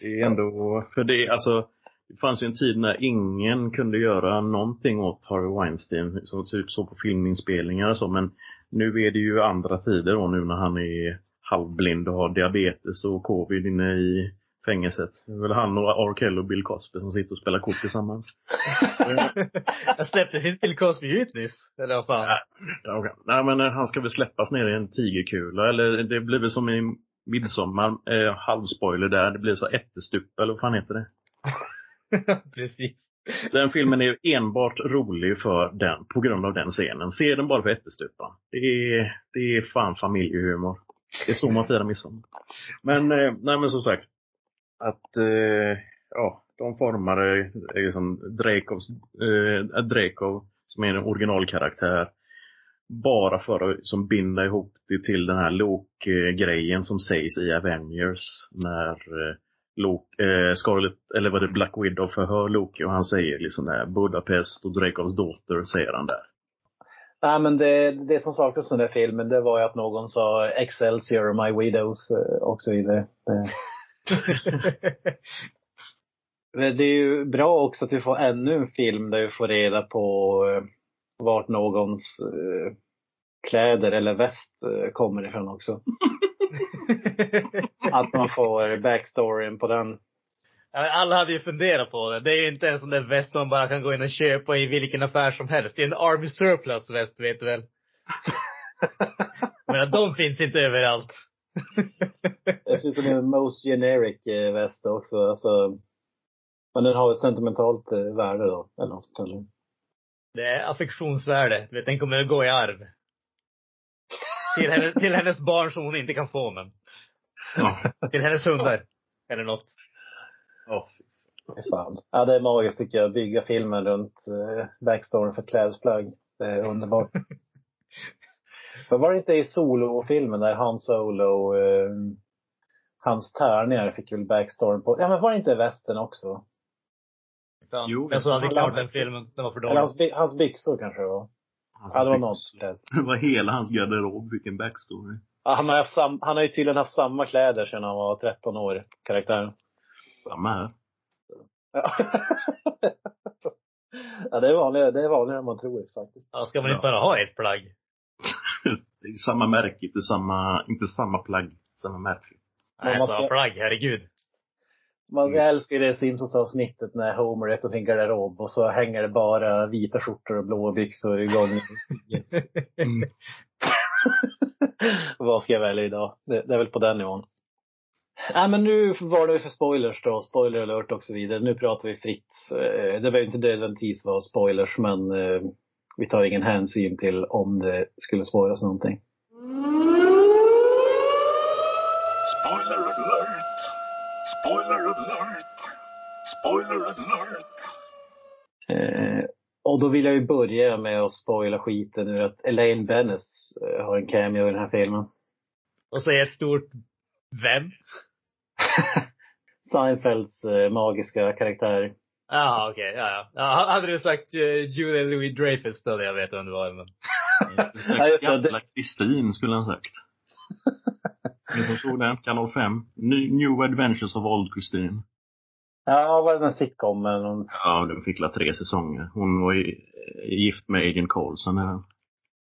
Det är ändå, för det, alltså, det fanns ju en tid när ingen kunde göra någonting åt Harvey Weinstein, så typ så på filminspelningar och så, men nu är det ju andra tider då, nu när han är halvblind och har diabetes och covid inne i fängelset. Det är väl han och R. Kelly och Bill Cosby som sitter och spelar kort tillsammans. (laughs) jag släppte sitt Bill Cosby ut nyss. Eller vad fan. Ja, okej. Nej men eh, han ska väl släppas ner i en tigerkula, eller det blir väl som i Midsommar, eh, halvspoiler där, det blir så ättestup, eller vad fan heter det? (laughs) Precis. Den filmen är enbart rolig för den, på grund av den scenen. Se den bara för ättestupan. Det är, det är fan familjehumor. Det är så man firar midsommar. Men, eh, nej men som sagt. Att, eh, ja, de formade liksom Drakovs, eh, Drakov, eh, som är en originalkaraktär. Bara för att som binda ihop det till den här Loke-grejen som sägs i Avengers. När eh, Loke, eh, Scarlet, eller vad det Black Widow förhör Loki och han säger liksom där Budapest och Drakovs dotter, säger han där. Nej men det, det som saknas med den här filmen, det var ju att någon sa Excelsior, My Widows eh, och så vidare. Det, (laughs) det är ju bra också att vi får ännu en film där vi får reda på eh, vart någons eh, kläder eller väst eh, kommer ifrån också. (laughs) Att man får backstoryn på den. Alla hade ju funderat på det. Det är ju inte en sån där väst man bara kan gå in och köpa i vilken affär som helst. Det är en Army Surplus väst, vet du väl? (laughs) Men att de finns inte överallt. Jag syns som en most generic eh, väst också. Alltså, men den har ett sentimentalt eh, värde då, eller ska kalla det. Är affektionsvärde. Du vet, den kommer att gå i arv. Till, henne, till hennes barn som hon inte kan få, men. Ja. Till hennes hundar. Eller något. Ja, Fy Fan. Ja, det är magiskt tycker jag. Bygga filmen runt eh, backstoryn för klädesplagg. Det är underbart. (laughs) Men var det inte i Solo-filmen där Han Solo, eh, hans tärningar fick väl backstoryn på. Ja men var det inte västen också? Fan. Jo, jag såg aldrig han- klart den filmen. Den var för Eller dålig. hans, by- hans byxor kanske det var. Ja, det var något. (laughs) Det var hela hans garderob, vilken backstory. Ja, han, har haft sam, han har ju tydligen haft samma kläder sedan han var 13 år, karaktären. Samma här. Ja, (laughs) ja det, är vanligare, det är vanligare än man tror faktiskt. Ja, ska man Ja. inte bara ha ett plagg? (laughs) Det är samma märke, inte samma, inte samma plagg, samma märke. Nej, så ska- plagg, herregud. Man Mm. älskar ju det Simpsons-avsnittet när Homer äter sin garderob och så hänger det bara vita skjortor och blåa byxor i gången. (laughs) Mm. Vad ska jag välja idag? Det, det är väl på den nivån. Nej men nu varnar vi för spoilers då, spoiler alert och så vidare. Nu pratar vi fritt. Eh, Det behöver inte nödvändigtvis vara spoilers men eh, vi tar ingen hänsyn till om det skulle spoilas någonting. Spoiler alert! Spoiler alert! Spoiler alert! Eh, och då vill jag ju börja med att spoila skiten ur att Elaine Bennis har en cameo i den här filmen. Och säga ett stort vem? (laughs) Seinfelds eh, magiska karaktär. Jaha, okej. Ja, ja. ja. Hade du sagt uh, Julia Louis Dreyfus då hade jag vetat vem det var. Men... (laughs) Ja. Jävla Kristin skulle han sagt. Ni som såg den, kanal 5. New, New Adventures of Old Christine. Ja, var det den sitcomen? Hon... Ja, den fick la tre säsonger. Hon var ju gift med Agent Coulson.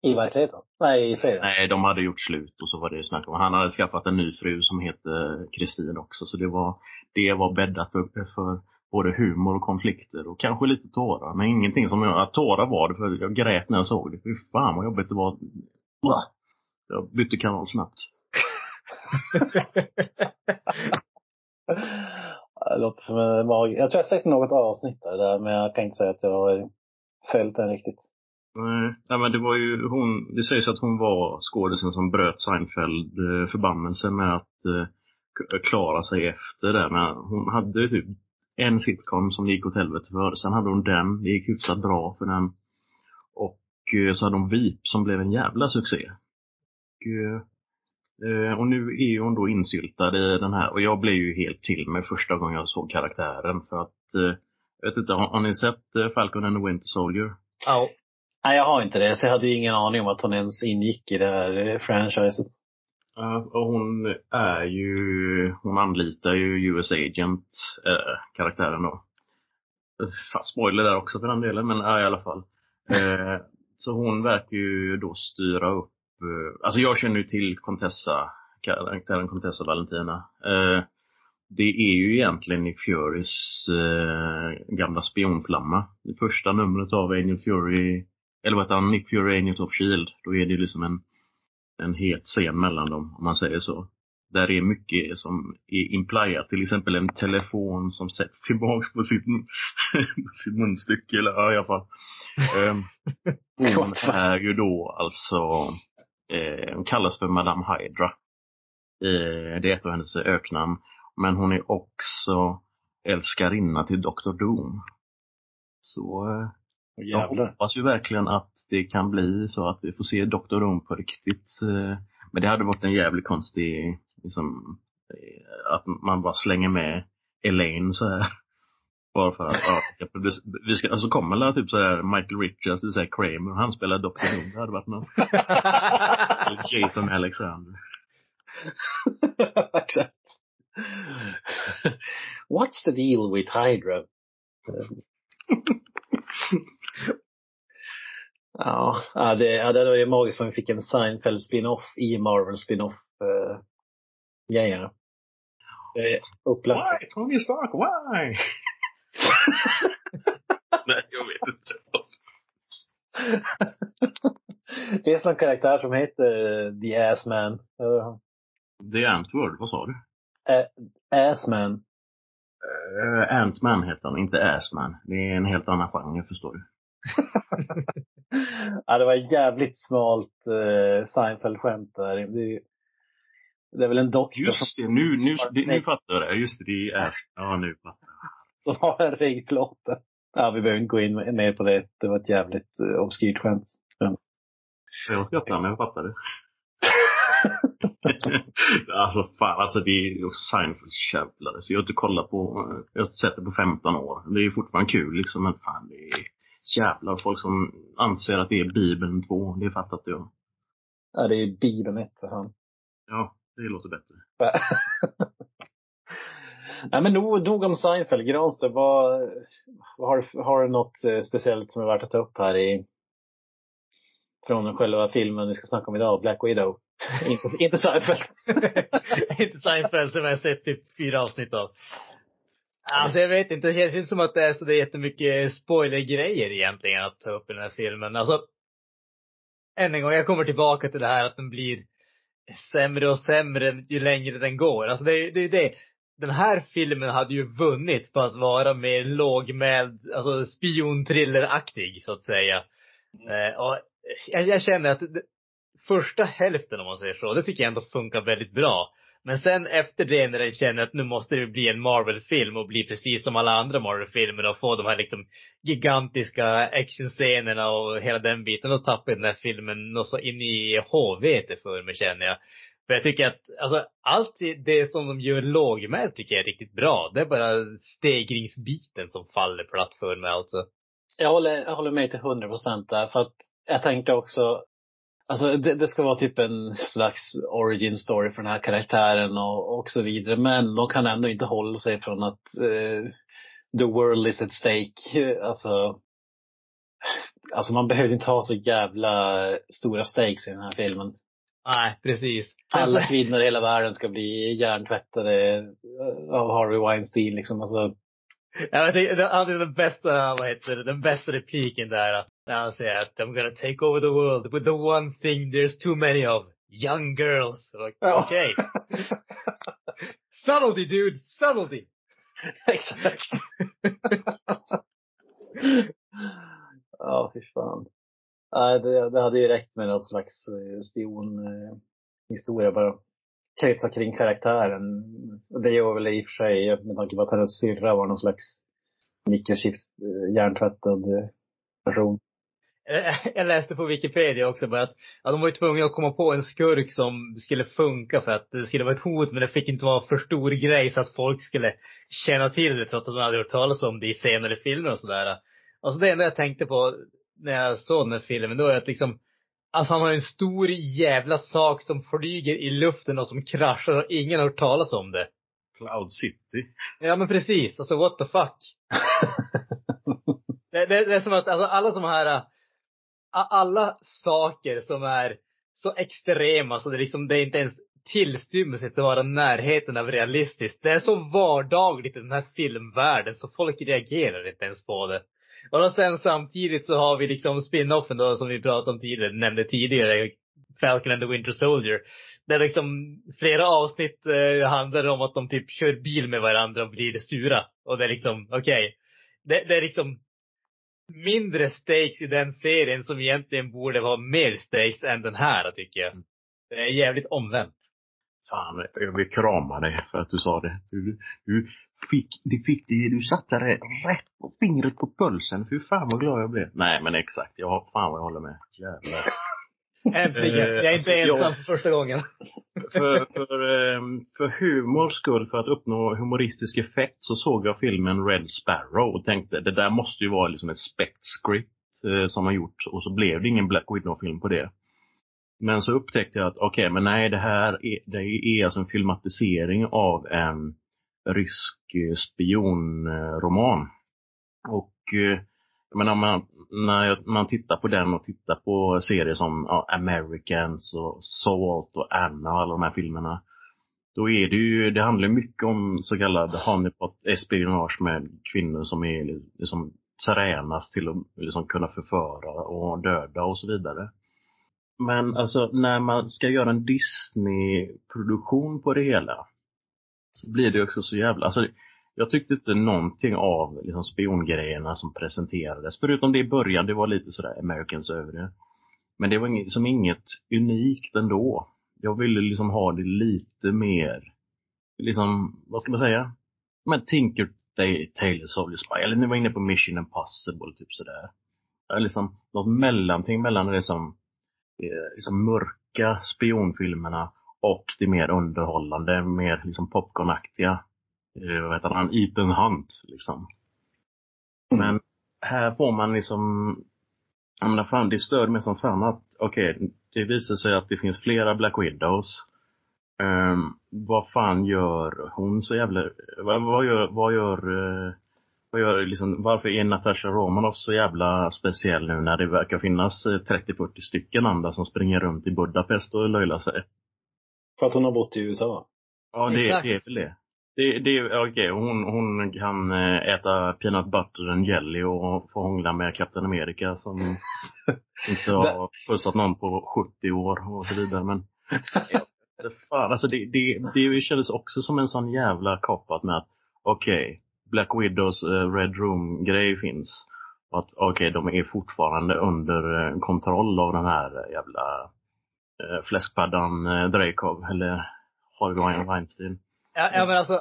I verkligheten? Nej, i serien? Nej, de hade gjort slut och så var det snack om. Han hade skaffat en ny fru som hette Kristin också. Så det var, det var bäddat för, för både humor och konflikter och kanske lite tårar. Men ingenting som jag, att tårar var det för jag grät när jag såg det. Fy fan vad jobbigt det var. Jag bytte kanal snabbt. (laughs) Det låter som en mag... Jag tror jag har sett något avsnitt där, där, men jag kan inte säga att jag har följt den riktigt. Nej, men det var ju hon, det sägs att hon var skådisen som bröt Seinfeld eh, förbannelsen med att eh, klara sig efter det. Men hon hade typ en sitcom som det gick åt helvete för. Sen hade hon den, det gick hyfsat bra för den. Och eh, så hade hon VIP som blev en jävla succé. Och, eh, och nu är hon då insyltad i den här, och jag blev ju helt till mig första gången jag såg karaktären för att, jag vet inte, har, har ni sett Falcon and the Winter Soldier? Ja. Nej, jag har inte det, så jag hade ju ingen aning om att hon ens ingick i det här eh, franchiset. Uh, och hon är ju, hon anlitar ju US Agent, uh, karaktären då. Fan, spoiler där också för den delen, men uh, i alla fall. Uh, så hon verkar ju då styra upp, alltså jag känner ju till Contessa, karaktären Contessa Valentina. Det är ju egentligen Nick Furys gamla spionflamma. Det första numret av Angel Fury, eller vad heter han, Nick Fury Agent of Shield. Då är det liksom en en het scen mellan dem, om man säger så. Där är mycket som är implyat, till exempel en telefon som sätts tillbaks på sitt, på (laughs) sitt munstycke, eller ja, i alla fall. Ehm, (laughs) hon är ju då alltså, eh, hon kallas för Madame Hydra. Eh, det är ett av hennes öknamn. Men hon är också älskarinna till Dr. Doom. Så eh, jag hoppas ju verkligen att det kan bli så att vi får se Dr. Doom på riktigt. eh, Men det hade varit en jävligt konstig, liksom, eh, att man bara slänger med Elaine så här. (laughs) Bara för att, ja, vi ska, alltså kommer alla typ så här Michael Richards, det vill säga Kramer, han spelar Dr. Doom, det hade varit något. (laughs) Eller Jason Alexander. (laughs) Exakt. What's the deal with Hydra? Ja, ja, det, ja, det var ju magiskt om vi fick en Seinfeld spin-off i Marvel spin-off uh, grejerna. Är upplagt. Why? Tony Stark, why? (laughs) Nej, jag vet inte. (laughs) det är en sån karaktär som heter eh, The Assman. Uh, The Antword, vad sa du? Assman. Uh, Ant-Man heter han, inte Assman. Det är en helt annan genre, förstår du. (laughs) ja, det var ett jävligt smalt uh, Seinfeld-skämt där. Det, är- det är väl en doktor Just det, nu, nu, det, nu fattar jag det. Just det, det är. Ja, nu fattar jag. som har en ringplåte. Ja, vi behöver inte gå in mer på det. Det var ett jävligt uh, obskyrt skämt. Ja. Jag skrattar, men jag fattar det. (laughs) alltså fan, alltså det är Seinfeld jävlar. Så jag har inte kollat på, jag har sett det på 15 år. Det är fortfarande kul liksom, men fan det är jävlar folk som anser att det är Bibeln 2. Det fattar inte jag. ja, det är Bibeln 1 för fan. Ja, det låter bättre. (laughs) Nej men nog, nog om Seinfeld. Granström, vad, vad har, har du något eh, speciellt som är värt att ta upp här i från själva filmen vi ska snacka om idag, Black Widow? (laughs) inte, inte Seinfeld. (laughs) inte Seinfeld som jag har sett typ fyra avsnitt av. Alltså jag vet inte, det känns inte som att det är så det är jättemycket spoilergrejer egentligen att ta upp i den här filmen. Alltså, än en gång, jag kommer tillbaka till det här att den blir sämre och sämre ju längre den går. Alltså det är det. Är det. Den här filmen hade ju vunnit på att vara mer lågmäld, alltså spionthrilleraktig så att säga. Eh, och jag, jag känner att det, första hälften om man säger så, det tycker jag ändå funkar väldigt bra. Men sen efter det när jag känner att nu måste det bli en Marvel-film och bli precis som alla andra Marvel-filmer och få de här liksom gigantiska actionscenerna och hela den biten. Då tappar den här filmen och så in i HVT för mig känner jag. För jag tycker att, alltså allt det som de gör lågmält tycker jag är riktigt bra. Det är bara stegringsbiten som faller platt för mig alltså. Jag håller, jag håller med till hundra procent där. För att jag tänkte också, Alltså det, det, ska vara typ en slags origin story för den här karaktären och, och så vidare. Men de kan ändå inte hålla sig från att uh, the world is at stake. Alltså, alltså man behöver inte ha så jävla stora stakes i den här filmen. Nej, precis. Alla kvinnor i hela världen ska bli hjärntvättade av Harvey Weinstein liksom. Alltså, Ja, det, hade den bästa, vad heter det, den bästa repliken där. När han säger att I'm gonna take over the world with the one thing there's too many of. Young girls. Like, Ja. Okej. subtlety dude, subtlety. (laughs) Exakt. Ja, fy fan. Nej, det, det hade ju räckt med något slags eh, spionhistoria bara. Kretsa kring karaktären. Det gör väl i och för sig med tanke på att hennes syrra var någon slags mikrochip, eh, hjärntvättad eh, person. Eh, (laughs) jag läste på Wikipedia också bara att ja, de var ju tvungna att komma på en skurk som skulle funka för att det skulle vara ett hot men det fick inte vara för stor grej så att folk skulle känna till det trots att de aldrig hört talas om det i senare filmer och sådär. Alltså det enda jag tänkte på när jag såg den här filmen då är att liksom Alltså han har en stor jävla sak som flyger i luften och som kraschar och ingen har hört talas om det. Cloud City. Ja men precis, alltså what the fuck. (laughs) det, det, det är som att alltså, alla de här, alla saker som är så extrema så det liksom, det är inte ens tillstymmelse till att vara närheten av realistiskt. Det är så vardagligt i den här filmvärlden så folk reagerar inte ens på det. Och sen samtidigt så har vi liksom spin-offen då som vi pratade om tidigare, nämnde tidigare, Falcon and the Winter Soldier. Där liksom flera avsnitt eh, handlar om att de typ kör bil med varandra och blir sura. Och det är liksom, okej. Det, det är liksom mindre stakes i den serien som egentligen borde vara mer stakes än den här tycker jag. Det är jävligt omvänt. Fan, jag vill krama dig för att du sa det. Du, du fick, du fick det, du satte det rätt på fingret på pulsen. Fy fan vad glad jag blev. Nej men exakt, jag fan vad jag håller med. Jävlar. (laughs) Äntligen. Eh, Jag är inte alltså, ensam jag- för första gången. (laughs) för, för, ehm, för humors skull, för att uppnå humoristisk effekt, så såg jag filmen Red Sparrow och tänkte det där måste ju vara liksom ett spec script eh, som har gjort och så blev det ingen Black Widow-film på det. Men så upptäckte jag att okej, men nej det här är, det är alltså en filmatisering av en rysk eh, spionroman. Eh, och eh, jag menar, man, när man tittar på den och tittar på serier som ja, Americans och Salt och Anna och alla de här filmerna. Då är det ju, det handlar mycket om så kallad honeypot espionage med kvinnor som är liksom tränas till att liksom kunna förföra och döda och så vidare. Men alltså när man ska göra en Disney-produktion på det hela så blir det också så jävla, alltså jag tyckte inte någonting av liksom spiongrejerna som presenterades. Förutom det i början, det var lite sådär Americans över det. Men det var inget, som inget unikt ändå. Jag ville liksom ha det lite mer, liksom, vad ska man säga? Men Tinker Tailor Soldier Spy, eller ni var inne på Mission Impossible, typ sådär. Liksom något mellanting mellan det som eh, liksom mörka spionfilmerna och det mer underhållande, mer liksom popcornaktiga eh, vad heter han, Ethan Hunt liksom. Men här får man liksom, jag menar fan det stör mig som fan att, okej, det visar sig att det finns flera Black Widows. Um, vad fan gör hon så jävla, vad, vad gör, vad gör, eh, vad gör liksom, varför är Natasha Romanoff så jävla speciell nu när det verkar finnas eh, 30-40 stycken andra som springer runt i Budapest och löjlar sig? För att hon har bott i USA. Ja, det, Exakt. det är väl det. Det, det är okej, hon, hon kan eh, äta peanut butter and jelly och få hångla med Captain America som (laughs) inte har pussat någon på 70 år och så vidare. Men (laughs) Det Fan, alltså det, det, det kändes också som en sån jävla cop med att okej, Black Widows eh, Red Room-grej finns. Och att okej, de är fortfarande under eh, kontroll av den här jävla eh, fläskpaddan eh, Dreykov, eller Harvey Weinstein. Ja, ja men alltså,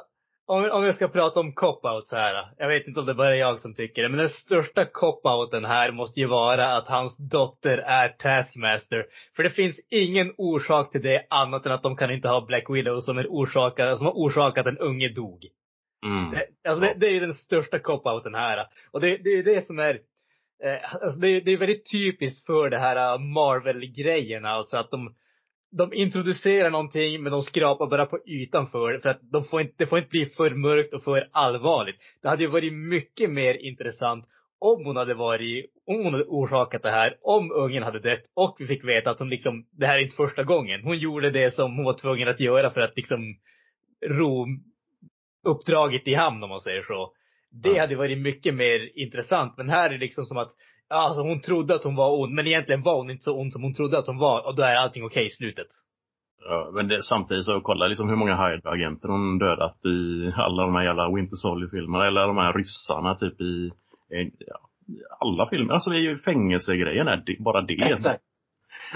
om, om jag ska prata om cop-outs här. Jag vet inte om det bara är jag som tycker det, men den största cop-outen här måste ju vara att hans dotter är Taskmaster. För det finns ingen orsak till det annat än att de kan inte ha Black Widow som, är orsakad, som har orsakat en unge dog. Mm. Det, alltså det, det är ju den största cop-outen här. Och det, det är det som är, Eh, alltså det, det är väldigt typiskt för det här eh, Marvel-grejen alltså att de, de introducerar någonting men de skrapar bara på ytan för det. För att de får inte, det får inte bli för mörkt och för allvarligt. Det hade ju varit mycket mer intressant om hon hade varit, om hon hade orsakat det här, om ungen hade dött och vi fick veta att hon liksom, det här är inte första gången. Hon gjorde det som hon var tvungen att göra för att liksom ro uppdraget i hamn om man säger så. Det Ja. hade varit mycket mer intressant. Men här är det liksom som att, ja, alltså hon trodde att hon var ond, men egentligen var hon inte så ond som hon trodde att hon var. Och då är allting okej i slutet. Ja, men det, samtidigt så kolla liksom hur många Hydra-agenter hon dödat i alla de här jävla Winter Soldier-filmerna. Eller de här ryssarna typ i, i ja, alla filmer. Alltså det är ju fängelsegrejen är det, bara det. Exakt.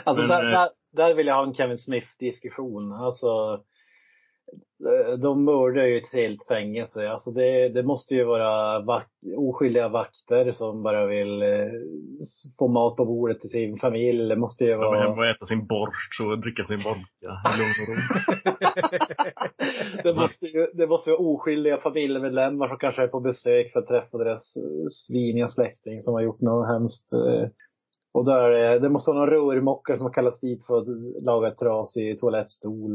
Alltså Men, där, eh, där, där vill jag ha en Kevin Smith-diskussion. Alltså, de mördar ju ett helt fängelse. Alltså det, det måste ju vara vak oskyldiga vakter som bara vill eh, få mat på bordet till sin familj. Det måste ju De vara... hemma och äta sin borst och dricka sin vodka i lugn och ro. (laughs) det, måste ju, det måste vara oskyldiga familjemedlemmar som kanske är på besök för att träffa deras eh, sviniga släkting som har gjort något hemskt. eh. Och där, eh, det måste vara någon rörmokare som har kallats dit för att laga ett trasig toalettstol.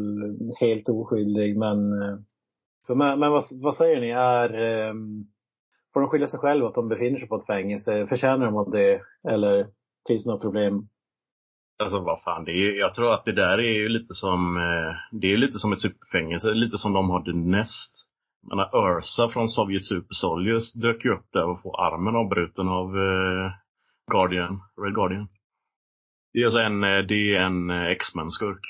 Helt oskyldig men... Eh, så, men men vad, vad säger ni? Är, ehm, får de skylla sig själva att de befinner sig på ett fängelse? Förtjänar de av det? Eller finns det något problem? Alltså vad fan, det är, jag tror att det där är ju lite som, eh, det är lite som ett superfängelse, lite som de har The Nest. Jag Ursa från Sovjet Super Soldiers dök ju upp där och får armen avbruten av Guardian, Red Guardian. Det är alltså en, eh, det är en eh, X-Men-skurk.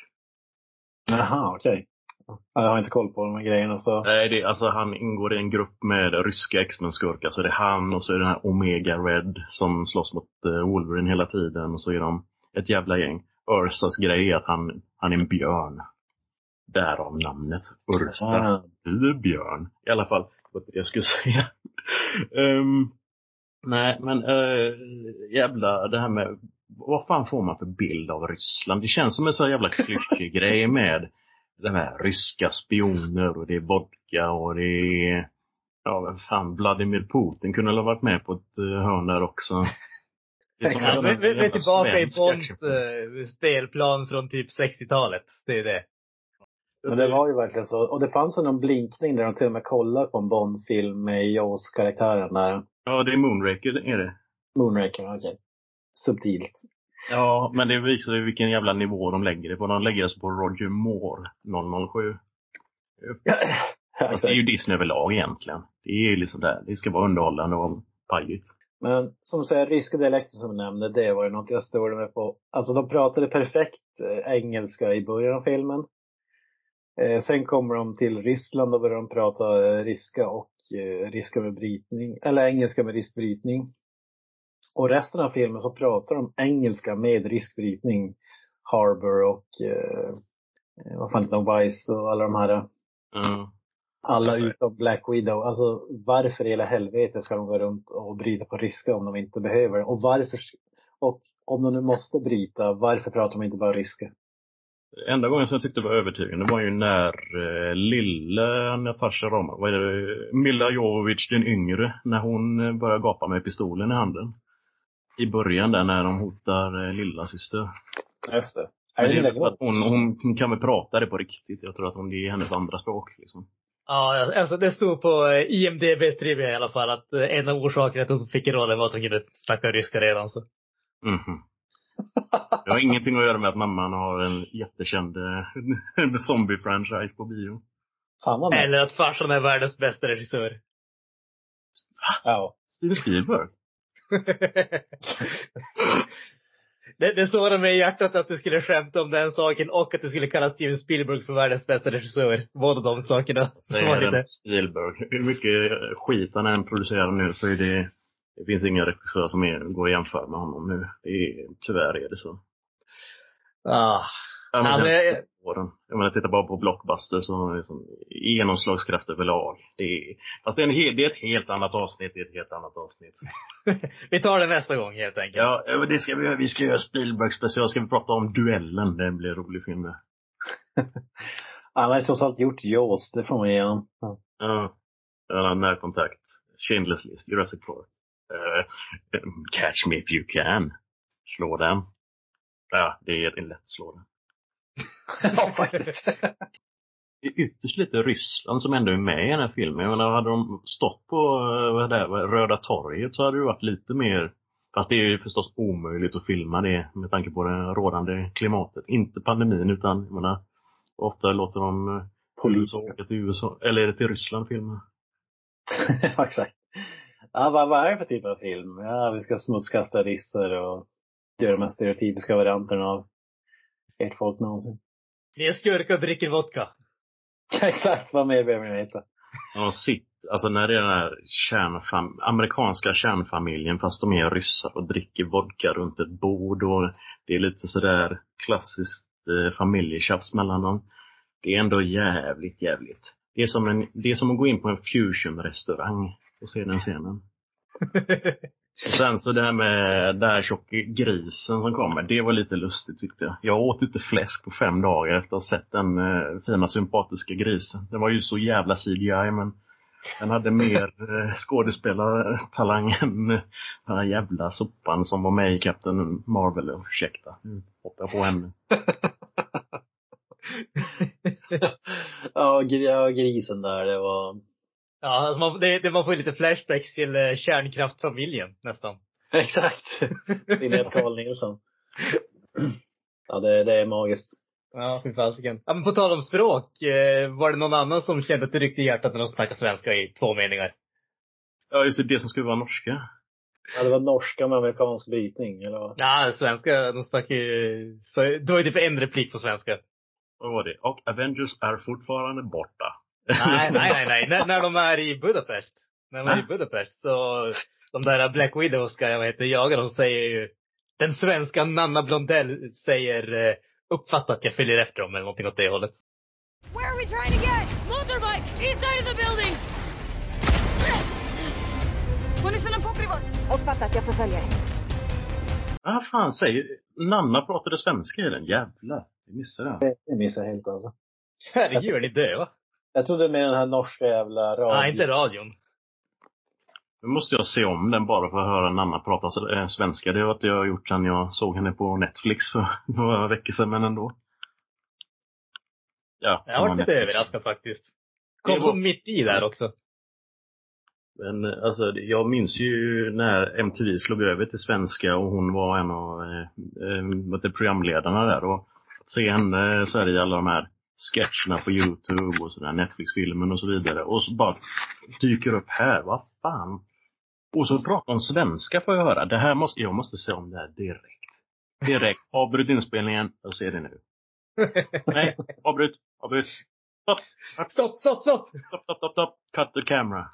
Jaha, okej. Ja, Jag har inte koll på de här grejerna så. Nej, det, alltså han ingår i en grupp med ryska X-Men-skurkar. Så det är han och så är det den här Omega Red som slåss mot eh, Wolverine hela tiden. Och så är de ett jävla gäng. Ursas grej är att han, han är en björn. Därav namnet Ursa. Ah. Du är björn. I alla fall, det jag skulle (laughs) säga. Ehm, nej, men uh, jävla det här med vad fan får man för bild av Ryssland? Det känns som en sån jävla klyschig grej (laughs) med de här ryska spioner och det är vodka och det är Ja, vad fan, Vladimir Putin kunde väl ha varit med på ett uh, hörn där också. Exakt. Vi, är tillbaka i Bonds eh, spelplan från typ 60-talet. Det är det. Men det var ju verkligen så. Och det fanns ju någon blinkning där de till och med kollade på en Bond-film med Jaws-karaktären där. Ja, det är Moonraker, är det. Moonraker, okej. Subtilt. Ja, men det visar ju vilken jävla nivå de lägger det på. De lägger det på Roger Moore 007. Fast det är ju Disney överlag egentligen. Det är ju liksom där. Det ska vara underhållande och pajigt. Men som du säger, ryska dialekter som du nämnde, det var ju något jag störde mig på. Alltså de pratade perfekt eh, engelska i början av filmen. Eh, sen kommer de till Ryssland och börjar de prata eh, ryska och eh, ryska med brytning, eller engelska med rysk brytning. Och resten av filmen så pratar de engelska med rysk brytning. Harbour och eh, eh, vad fan heter de, Vice och alla de här. Ja. Alla Alltså- utom Black Widow. Alltså varför i hela helvete ska de gå runt och bryta på ryska om de inte behöver? Och varför, och om de nu måste bryta, varför pratar de inte bara ryska? Enda gången som jag tyckte var övertygande var ju när eh, lille Natasha Romanoff, vad är det, Milla Jovovich den yngre, när hon eh, börjar gapa med pistolen i handen. I början där när de hotar eh, lilla syster. Just det. Men Är det det är för att hon, hon, kan väl prata det på riktigt. Jag tror att hon, det är hennes andra språk. Liksom. Ja, alltså det stod på eh, IMDBs trivia i alla fall att eh, en av orsakerna till att hon fick rollen var att hon kunde snacka ryska redan. Så. Mhm. Det har ingenting att göra med att mamman har en jättekänd eh, (laughs) zombie-franchise på bio. Fan. Eller att farsan är världens bästa regissör. Ja. Steven Spielberg. (laughs) Det, det sårar mig i hjärtat att du skulle skämta om den saken och att du skulle kalla Steven Spielberg för världens bästa regissör. Båda de sakerna. Säger (laughs) lite- Spielberg. Hur mycket skit han än producerar nu så är det, det finns inga regissörer som är, går att jämföra med honom nu. Det är, tyvärr är det så. Ah. Ja, men Alltså, åren. Jag menar, titta bara på Blockbuster så liksom, genomslagskraft överlag. Det är, fast det är, en, det är ett helt annat avsnitt, det är ett helt annat avsnitt. (laughs) Vi tar det nästa gång helt enkelt. Ja, det ska vi göra. Vi ska göra Spielberg special. Ska vi prata om Duellen? Det blir en rolig film det. (laughs) Han har trots allt gjort Jaws, det får man ge honom. Ja. Ja. Närkontakt. Schindler's list, Jurassic Park. Eh, catch me if you can. Slå den. Ja, det är lätt att slå den. (laughs) ja, faktiskt. Det är ytterst lite Ryssland som ändå är med i den här filmen. Jag menar, hade de stått på eh, vad det är, Röda torget så hade det varit lite mer Fast det är ju förstås omöjligt att filma det med tanke på det rådande klimatet. Inte pandemin utan, jag menar, ofta låter de eh, Polis. åka till USA, eller är det till Ryssland filma? (laughs) ja, exakt. Ja, vad, vad är det för typ av film? Ja, vi ska smutskasta ryssar och göra de här stereotypiska varianterna av ert folk någonsin. Ni är skurkar och dricker vodka. exakt, vad mer behöver ni veta? Ja, sitt. Alltså när det är den här kärnfam- amerikanska kärnfamiljen fast de är ryssar och dricker vodka runt ett bord och det är lite sådär klassiskt eh, familjetjafs mellan dem. Det är ändå jävligt, jävligt. Det är som, en, det är som att gå in på en fusion-restaurang och se den scenen. (laughs) Och sen så det här med den här tjocka grisen som kommer, det var lite lustigt tyckte jag. Jag åt inte fläsk på fem dagar efter att ha sett den eh, fina sympatiska grisen. Den var ju så jävla CGI men den hade mer (laughs) eh, skådespelartalang än eh, den här jävla soppan som var med i Captain Marvel. Ursäkta, nu hoppar jag på henne. (laughs) ja, gr- ja, grisen där, det var... Ja, alltså man, det, det, man får ju lite flashbacks till eh, kärnkraftfamiljen nästan. (laughs) Exakt. Signat Carl Nilsson. ja, det, det är magiskt. Ja, fy fasiken. Ja, men på tal om språk, eh, var det någon annan som kände att det ryckte i hjärtat när de snackade svenska i två meningar? Ja, just det, det som skulle vara norska. Ja, det var norska med amerikansk brytning, eller vad? Ja, svenska, de snackade ju, så, det var ju typ en replik på svenska. Vad var det? Och Avengers är fortfarande borta. Nej, nej, (laughs) nej, nej. När, när de är i Budapest. När de är i Va? Budapest så, de där Black Widows ska jag heter, jaga, de säger ju, den svenska Nanna Blondell säger, eh, uppfatta att jag följer efter dem eller någonting åt det hållet. Where are we trying to get? Motorbike! East side of the building! Uppfatta att jag förföljer. Ah, fan säger Nanna pratade svenska i den. Jävlar. Jag missade det. Det, det missade jag helt alltså. Herregud, är ni döva? Jag trodde med den här norska jävla radio... Nej, inte radion. Nu måste jag se om den bara för att höra Nanna prata så- äh, svenska. Det har jag gjort sedan jag såg henne på Netflix för (laughs) några veckor sedan, men ändå. Ja. Jag har varit lite överraskad faktiskt. Kom var- som mitt i där också. Men eh, alltså, jag minns ju när MTV slog över till svenska och hon var en av eh, eh, programledarna där. Och att se henne så här i alla de här sketcherna på Youtube och sådär, Netflix-filmen och så vidare. Och så bara dyker upp här, vad fan. Och så pratar hon svenska får jag höra. Det här måste, jag måste se om det här direkt. Direkt. (laughs) Avbryt inspelningen. Jag ser det nu. Nej, avbryt, avbryt. Stopp, Stopp, stopp, stopp! stopp, stopp, stopp, stopp. Cut the camera.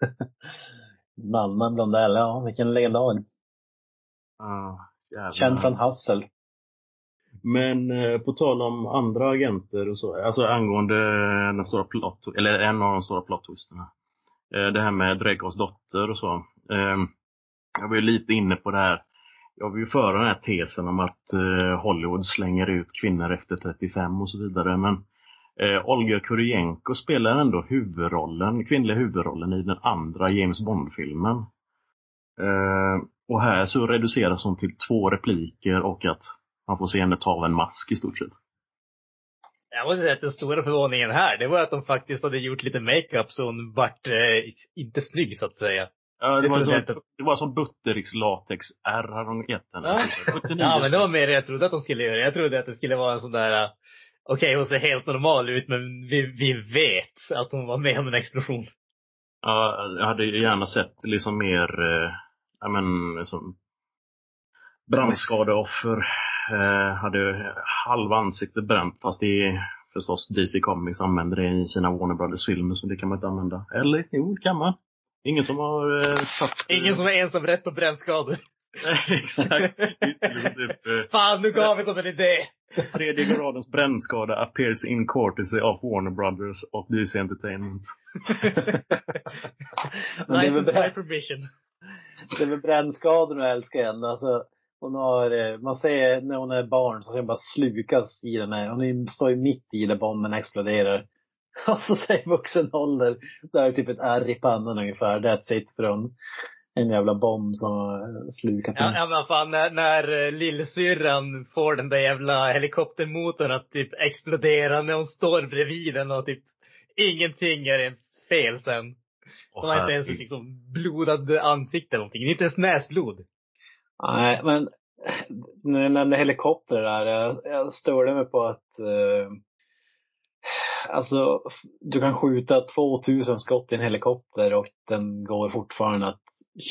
(laughs) Nanna Blondell, ja vilken legendar. Ah, jävlar. Känd från Hassel. Men eh, på tal om andra agenter och så, alltså angående den stora plot, eller en av de stora plot-twisterna. Eh, det här med Drakos dotter och så. Eh, jag var ju lite inne på det här. Jag vill ju föra den här tesen om att eh, Hollywood slänger ut kvinnor efter 35 och så vidare. Men eh, Olga Kurylenko spelar ändå huvudrollen, kvinnliga huvudrollen i den andra James Bond-filmen. Eh, och här så reduceras hon till två repliker och att man får se henne ta av en mask i stort sett. Jag måste säga att den stora förvåningen här, det var att de faktiskt hade gjort lite makeup så hon vart eh, inte snygg så att säga. Ja, det, var som, det var som Buttericks latex R hade de gett henne. Ja. 79. Ja, men det var mer det jag trodde att de skulle göra. Jag trodde att det skulle vara en sån där, eh, okej hon ser helt normal ut men vi, vi vet att hon var med om en explosion. Ja, jag hade gärna sett liksom mer, eh, ja men som brandskadeoffer. Eh, hade halva ansiktet bränt fast det är förstås DC Comics använder det i sina Warner Brothers-filmer så det kan man inte använda. Eller jo, det kan man. Ingen som har eh, satt... Ingen som har ensam rätt på brännskador. (laughs) Exakt. (laughs) Fan, nu gav vi dem en idé! Tredje gradens brännskada appears in courtesy of Warner Brothers och DC Entertainment. Är License by permission. Det är väl brännskador jag älskar henne. Alltså, hon har, eh, man ser när hon är barn så ser hon bara slukas i den här. Hon står ju mitt i där bomben exploderar. (laughs) Och så säger vuxen ålder, där är typ ett ärr i pannan ungefär. That's it från en jävla bomb som har slukat Ja, ja men fan när, när eh, lillsyrran får den där jävla helikoptermotorn att typ explodera när hon står bredvid den och typ ingenting är ens fel sen. Hon har inte ens liksom blodad ansikte eller någonting. Inte ens näsblod. Nej, men när du nämnde helikopter där. Jag, jag störde mig på att eh, alltså du kan skjuta 2000 skott i en helikopter och den går fortfarande att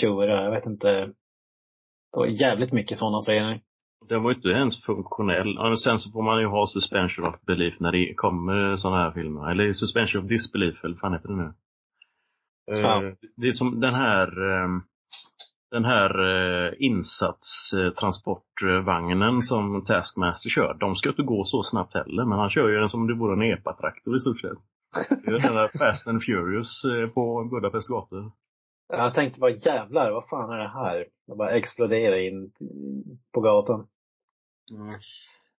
köra. Jag vet inte. Det var jävligt mycket sådana scener. Den var ju inte ens funktionell. Men sen så får man ju ha suspension of belief när det kommer sådana här filmer. Eller suspension of disbelief, eller vad fan heter det nu? Eh, Ja. Det är som den här eh, den här eh, insatstransportvagnen som Taskmaster kör. De ska inte gå så snabbt heller, men han kör ju den som om det vore en epatraktor i stort sett. Det är den där Fast and Furious eh, på Budapest gator. Jag tänkte bara jävlar, vad fan är det här? Det bara exploderar in på gatan.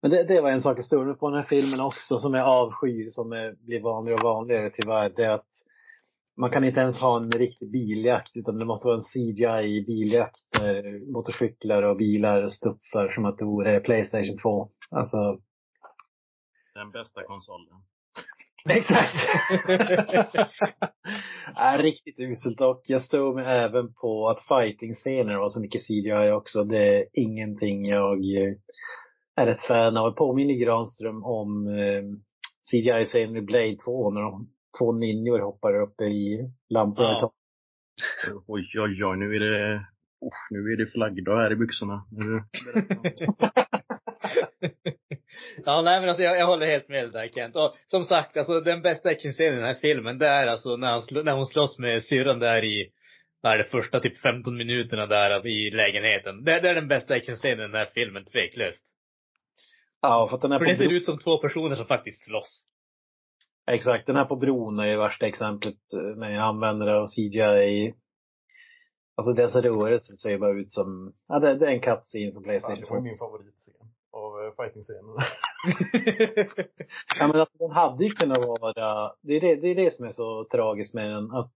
Men det, det var en sak jag mig på den här filmen också som jag avskyr, som är, blir vanligare och vanligare tyvärr. Det är att man kan inte ens ha en riktig biljakt utan det måste vara en CGI biljakt där motorcyklar och bilar studsar som att det vore Playstation 2. Alltså, Den bästa konsolen. (laughs) Exakt. (laughs) är riktigt uselt och jag stör mig även på att fighting-scener var så mycket CGI också. Det är ingenting jag eh, är ett fan av. Jag påminner Granström om eh, CGI-scenen i Blade 2 när de två ninjor hoppar upp i lamporna Ja. i taket. Oj, oj, oj, nu är det, uff, nu är det flaggdag här i byxorna. Nu, (laughs) ja, nej men alltså jag, jag håller helt med dig där Kent. Och som sagt, alltså den bästa actionscenen i den här filmen, det är alltså när, han när hon slåss med syrran där i, vad är det, första typ 15 minuterna där i lägenheten. Det, det är den bästa actionscenen i den här filmen, tveklöst. Ja, för att den här För det ser ut som två personer som faktiskt slåss. Exakt, den här på bron är ju värsta exemplet eh, när jag använder det av CGI. Alltså dessa rörelser ser bara ut som, ja det, det är en cutscene på Playstation 2. min favoritscen av uh, fighting-scenen. Ja men alltså, den hade ju kunnat vara, det är det, det är det som är så tragiskt med den, att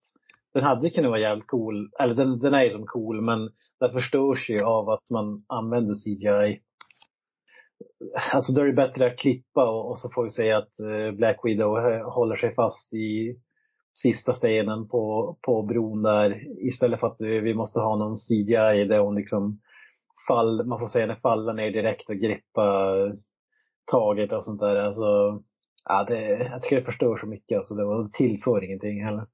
den hade kunnat vara jävligt cool, eller den, den är ju som cool men den förstörs ju av att man använder CGI. Alltså då är det bättre att klippa och, och så får vi säga att eh, Black Widow eh, håller sig fast i sista stenen på, på bron där istället för att eh, vi, måste ha någon CGI där hon liksom fall, man får säga henne faller ner direkt och greppa taget och sånt där. Alltså, ja, det, jag tycker det förstör så mycket. Alltså, det, var, tillför ingenting heller.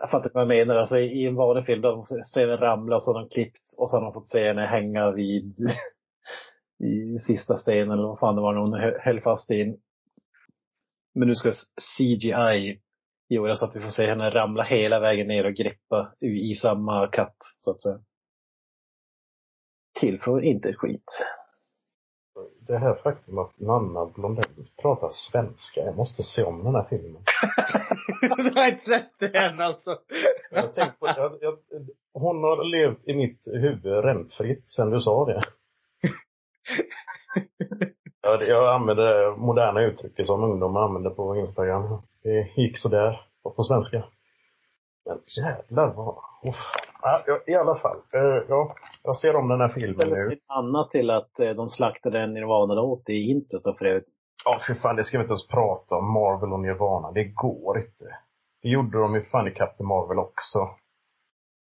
Jag fattar vad jag menar. Alltså, I en vanlig film, de ser henne ramla och så har de klippt och så har de fått se henne hänga vid i sista stenen eller vad fan det var när hon hö- höll fast i. en- Men nu ska CGI göra så att vi får se henne ramla hela vägen ner och greppa i i samma katt, så att säga. Tillför inte ett skit. Det här faktum att Nanna Blondell pratar svenska. Jag måste se om den här filmen. (laughs) du har inte sett det än alltså. Jag har tänkt på, jag, jag, hon har levt i mitt huvud räntfritt sen du sa det. (laughs) Jag, jag använder moderna uttryck som ungdomar använder på Instagram. Det gick sådär på på svenska. Men jävlar vad... Uff. Ja, I alla fall. Eh, ja, jag ser om den här filmen nu. sig annat till att eh, de slaktade en Nirvana-låt i introt för övrigt. Ja, för fan, det ska vi inte ens prata om. Marvel och Nirvana. Det går inte. Det gjorde de ju fan i Captain Marvel också.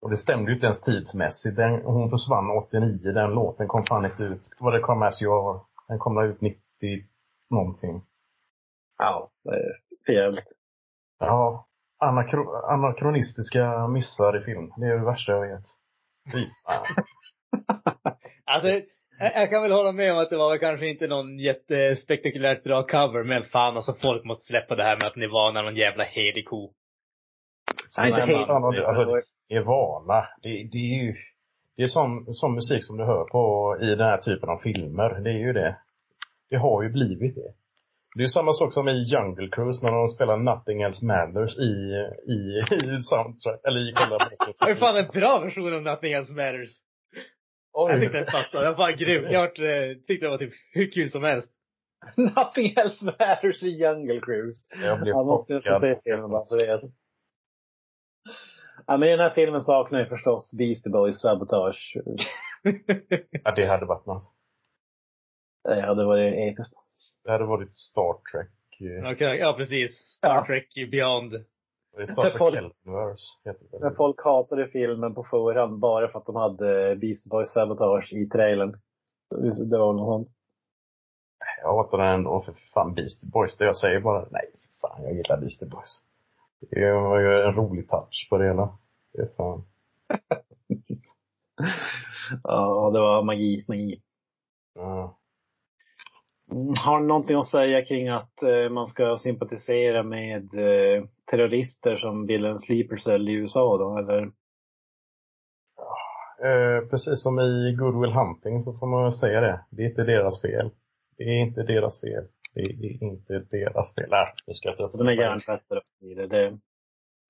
Och det stämde ju inte ens tidsmässigt. Den, hon försvann 89. Den låten kom fan inte ut. Vad det kom as you are. Den kom ut 90 någonting. Ja, det är för jävligt. Ja. Anakro, anakronistiska missar i film. Det är det värsta jag vet. Fy. (laughs) Alltså, jag, kan väl hålla med om att det var väl kanske inte någon jättespektakulärt bra cover, men fan alltså folk måste släppa det här med att Nirvana är någon jävla helig ko. Nej, inte Nej, helt. Fan, alltså, Nirvana, det, det är ju det är sån, sån musik som du hör på i den här typen av filmer. Det är ju det. Det har ju blivit det. Det är ju samma sak som i Jungle Cruise när de spelar Nothing Else Matters i, i, i soundtrack, eller i själva Det var fan en bra version av Nothing Else Matters. Jag tyckte den passade. Den var grym. Jag vart, eh, tyckte det var typ hur kul som helst. Nothing else matters i Jungle Cruise. Jag blev Jag måste jag chockad. se filmen bara för det. Ja, men i den här filmen saknar jag förstås Beastie Boys sabotage. (laughs) Ja, det hade varit något. Det hade varit episkt. Det hade varit Star Trek. eh, Okej, ja precis. Star Ja. Trek Beyond. Det är Star Trek Elverse, heter det. När folk hatade filmen på förhand bara för att de hade Beastie Boys sabotage i trailern. Det var något sånt. Jag hatar den och för fan Beastie Boys. Det jag säger bara, nej för fan jag gillar Beastie Boys. Det var ju en rolig touch på det hela. Det fan. (laughs) Ja, det var magi, magi. Ja. Mm, Har ni någonting att säga kring att eh, man ska sympatisera med eh, terrorister som bildar en sleeper cell i USA då, eller? Eh, precis som i Good Will Hunting så får man säga det. Det är inte deras fel. Det är inte deras fel. Det är inte deras fel. Nej, nu ska jag de är hjärntvättade så vidare. Det,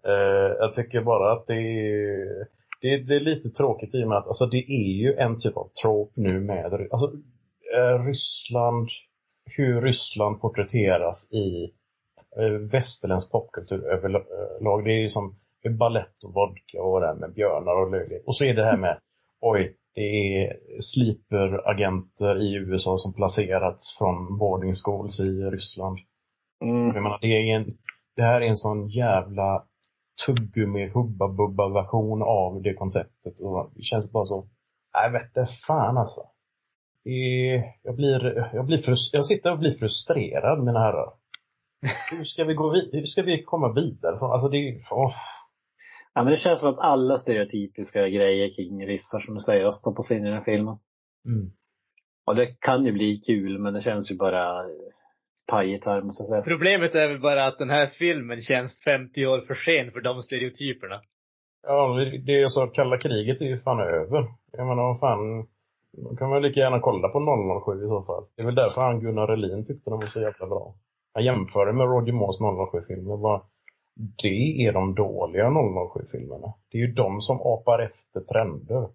Eh, jag tycker bara att det är, det, det är lite tråkigt i och med att alltså, det är ju en typ av trope nu med alltså, eh, Ryssland, hur Ryssland porträtteras i eh, västerländsk popkultur överlag. Det är ju som ballett och vodka och det här med björnar och löjligt. Och så är det här med, oj, det är sleeper-agenter i USA som placerats från boarding schools i Ryssland. mm, Jag menar, det, är en, det här är en sån jävla tuggummi hubba bubba version av det konceptet. Och det känns bara så, nej vette fan alltså. Jag blir, jag blir frus, jag sitter och blir frustrerad mina herrar. (laughs) Hur ska vi gå vidare? Hur ska vi komma vidare? Alltså det är, åh. Ja, men det känns som att alla stereotypiska grejer kring ryssar som du säger stoppas in i den här filmen. Mm. Och det kan ju bli kul, men det känns ju bara pajigt här, måste jag säga. Problemet är väl bara att den här filmen känns 50 år för sen för de stereotyperna. Ja, det- det är så, kalla kriget är ju fan över. Jag menar, vad fan. Då kan man lika gärna kolla på 007 i så fall. Det är väl därför han Gunnar Relin tyckte de var så jävla bra. Han jämförde med Roger Moores 007-filmer. Det är de dåliga 007-filmerna. Det är ju de som apar efter trender.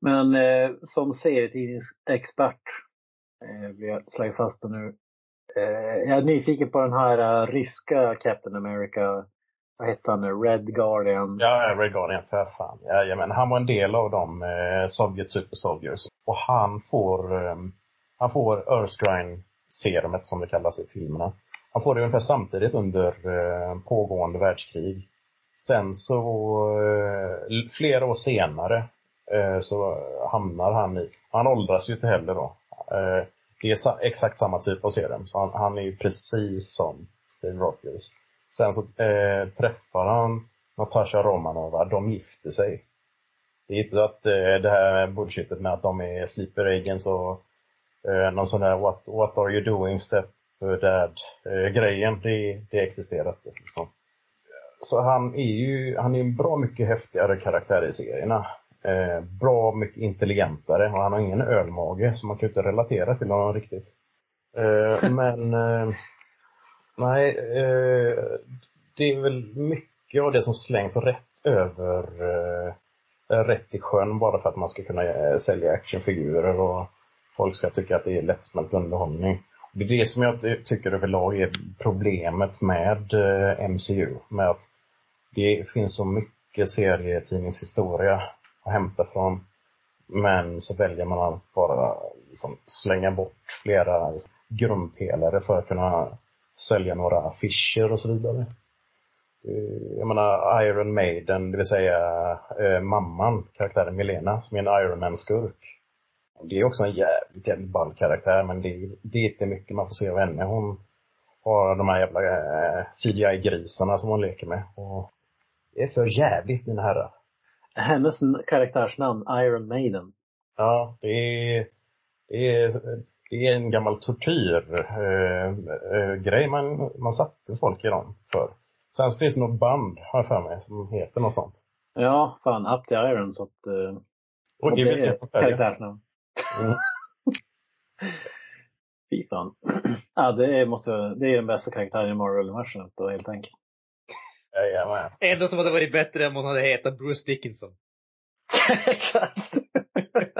Men eh, som serietidningsexpert, eh, vill jag slå fast det nu. Eh, jag är nyfiken på den här eh, ryska Captain America, vad hette han nu, Red Guardian. Ja, Red Guardian, för fan. Jajamän, han var en del av de eh, Sovjet Super Soldiers. Och han får, eh, han får Erskine-serumet som det kallas i filmerna. Han får det ungefär samtidigt under eh, pågående världskrig. Sen så, eh, flera år senare, eh, så hamnar han i, han åldras ju inte heller då. Det är exakt samma typ av serum, så han, han är ju precis som Steve Rogers. Sen så eh, träffar han Natasha Romanova, de gifter sig. Det är inte att eh, det här bullshitet med att de är sleeper agents och eh, någon sån där what, what are you doing step dad eh, grejen, det, det existerar inte. Liksom. Så han är ju, han är en bra mycket häftigare karaktär i serierna. Eh, bra mycket intelligentare och han har ingen ölmage så man kan ju inte relatera till honom riktigt. Eh, (laughs) men eh, nej, eh, det är väl mycket av det som slängs rätt över eh, rätt i sjön bara för att man ska kunna eh, sälja actionfigurer och folk ska tycka att det är lättsmält underhållning. Det är det som jag tycker överlag är problemet med eh, MCU. Med att det finns så mycket serietidningshistoria att hämta från. Men så väljer man att bara liksom slänga bort flera liksom, grundpelare för att kunna sälja några affischer och så vidare. Jag menar Iron Maiden, det vill säga eh, mamman, karaktären Milena, som är en Iron Man-skurk. Det är också en jävligt, jävligt ball karaktär, men det, det är inte mycket man får se av henne. Hon har de här jävla eh, CGI-grisarna som hon leker med. Och det är för jävligt, mina herrar. Hennes karaktärsnamn, Iron Maiden. Ja, det är, det är, det är en gammal tortyrgrej eh, man, man satte folk i dem för. Sen finns det något band, har jag för mig, som heter något sånt. Ja, fan, Up the Iron så att... Uh, Och det är det karaktärsnamn. Mm. Fy fan. ja, det är, måste, det är den bästa karaktären i Marvel-universumet då, helt enkelt. Jajamän. Enda som hade varit bättre om hon hade hetat Bruce Dickinson. Exakt.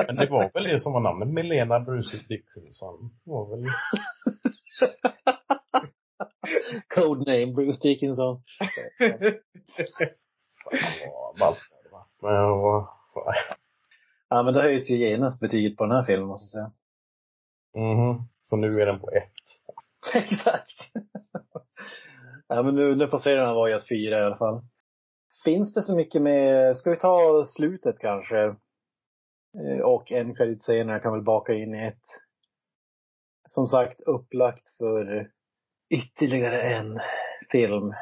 Men det var väl det som var namnet, Milena Bruce Dickinson. Det var väl... Codename Bruce Dickinson. Fan vad ballt det var. Men vad... Ja, men det höjs ju genast betyget på den här filmen, måste jag säga. Mhm. Så nu är den på ett. (laughs) Exakt. ja, men nu, nu passerar den Voyage 4 i alla fall. Finns det så mycket med, ska vi ta slutet kanske? Eh, Och en credit senare kan väl baka in i ett. Som sagt, upplagt för ytterligare en film.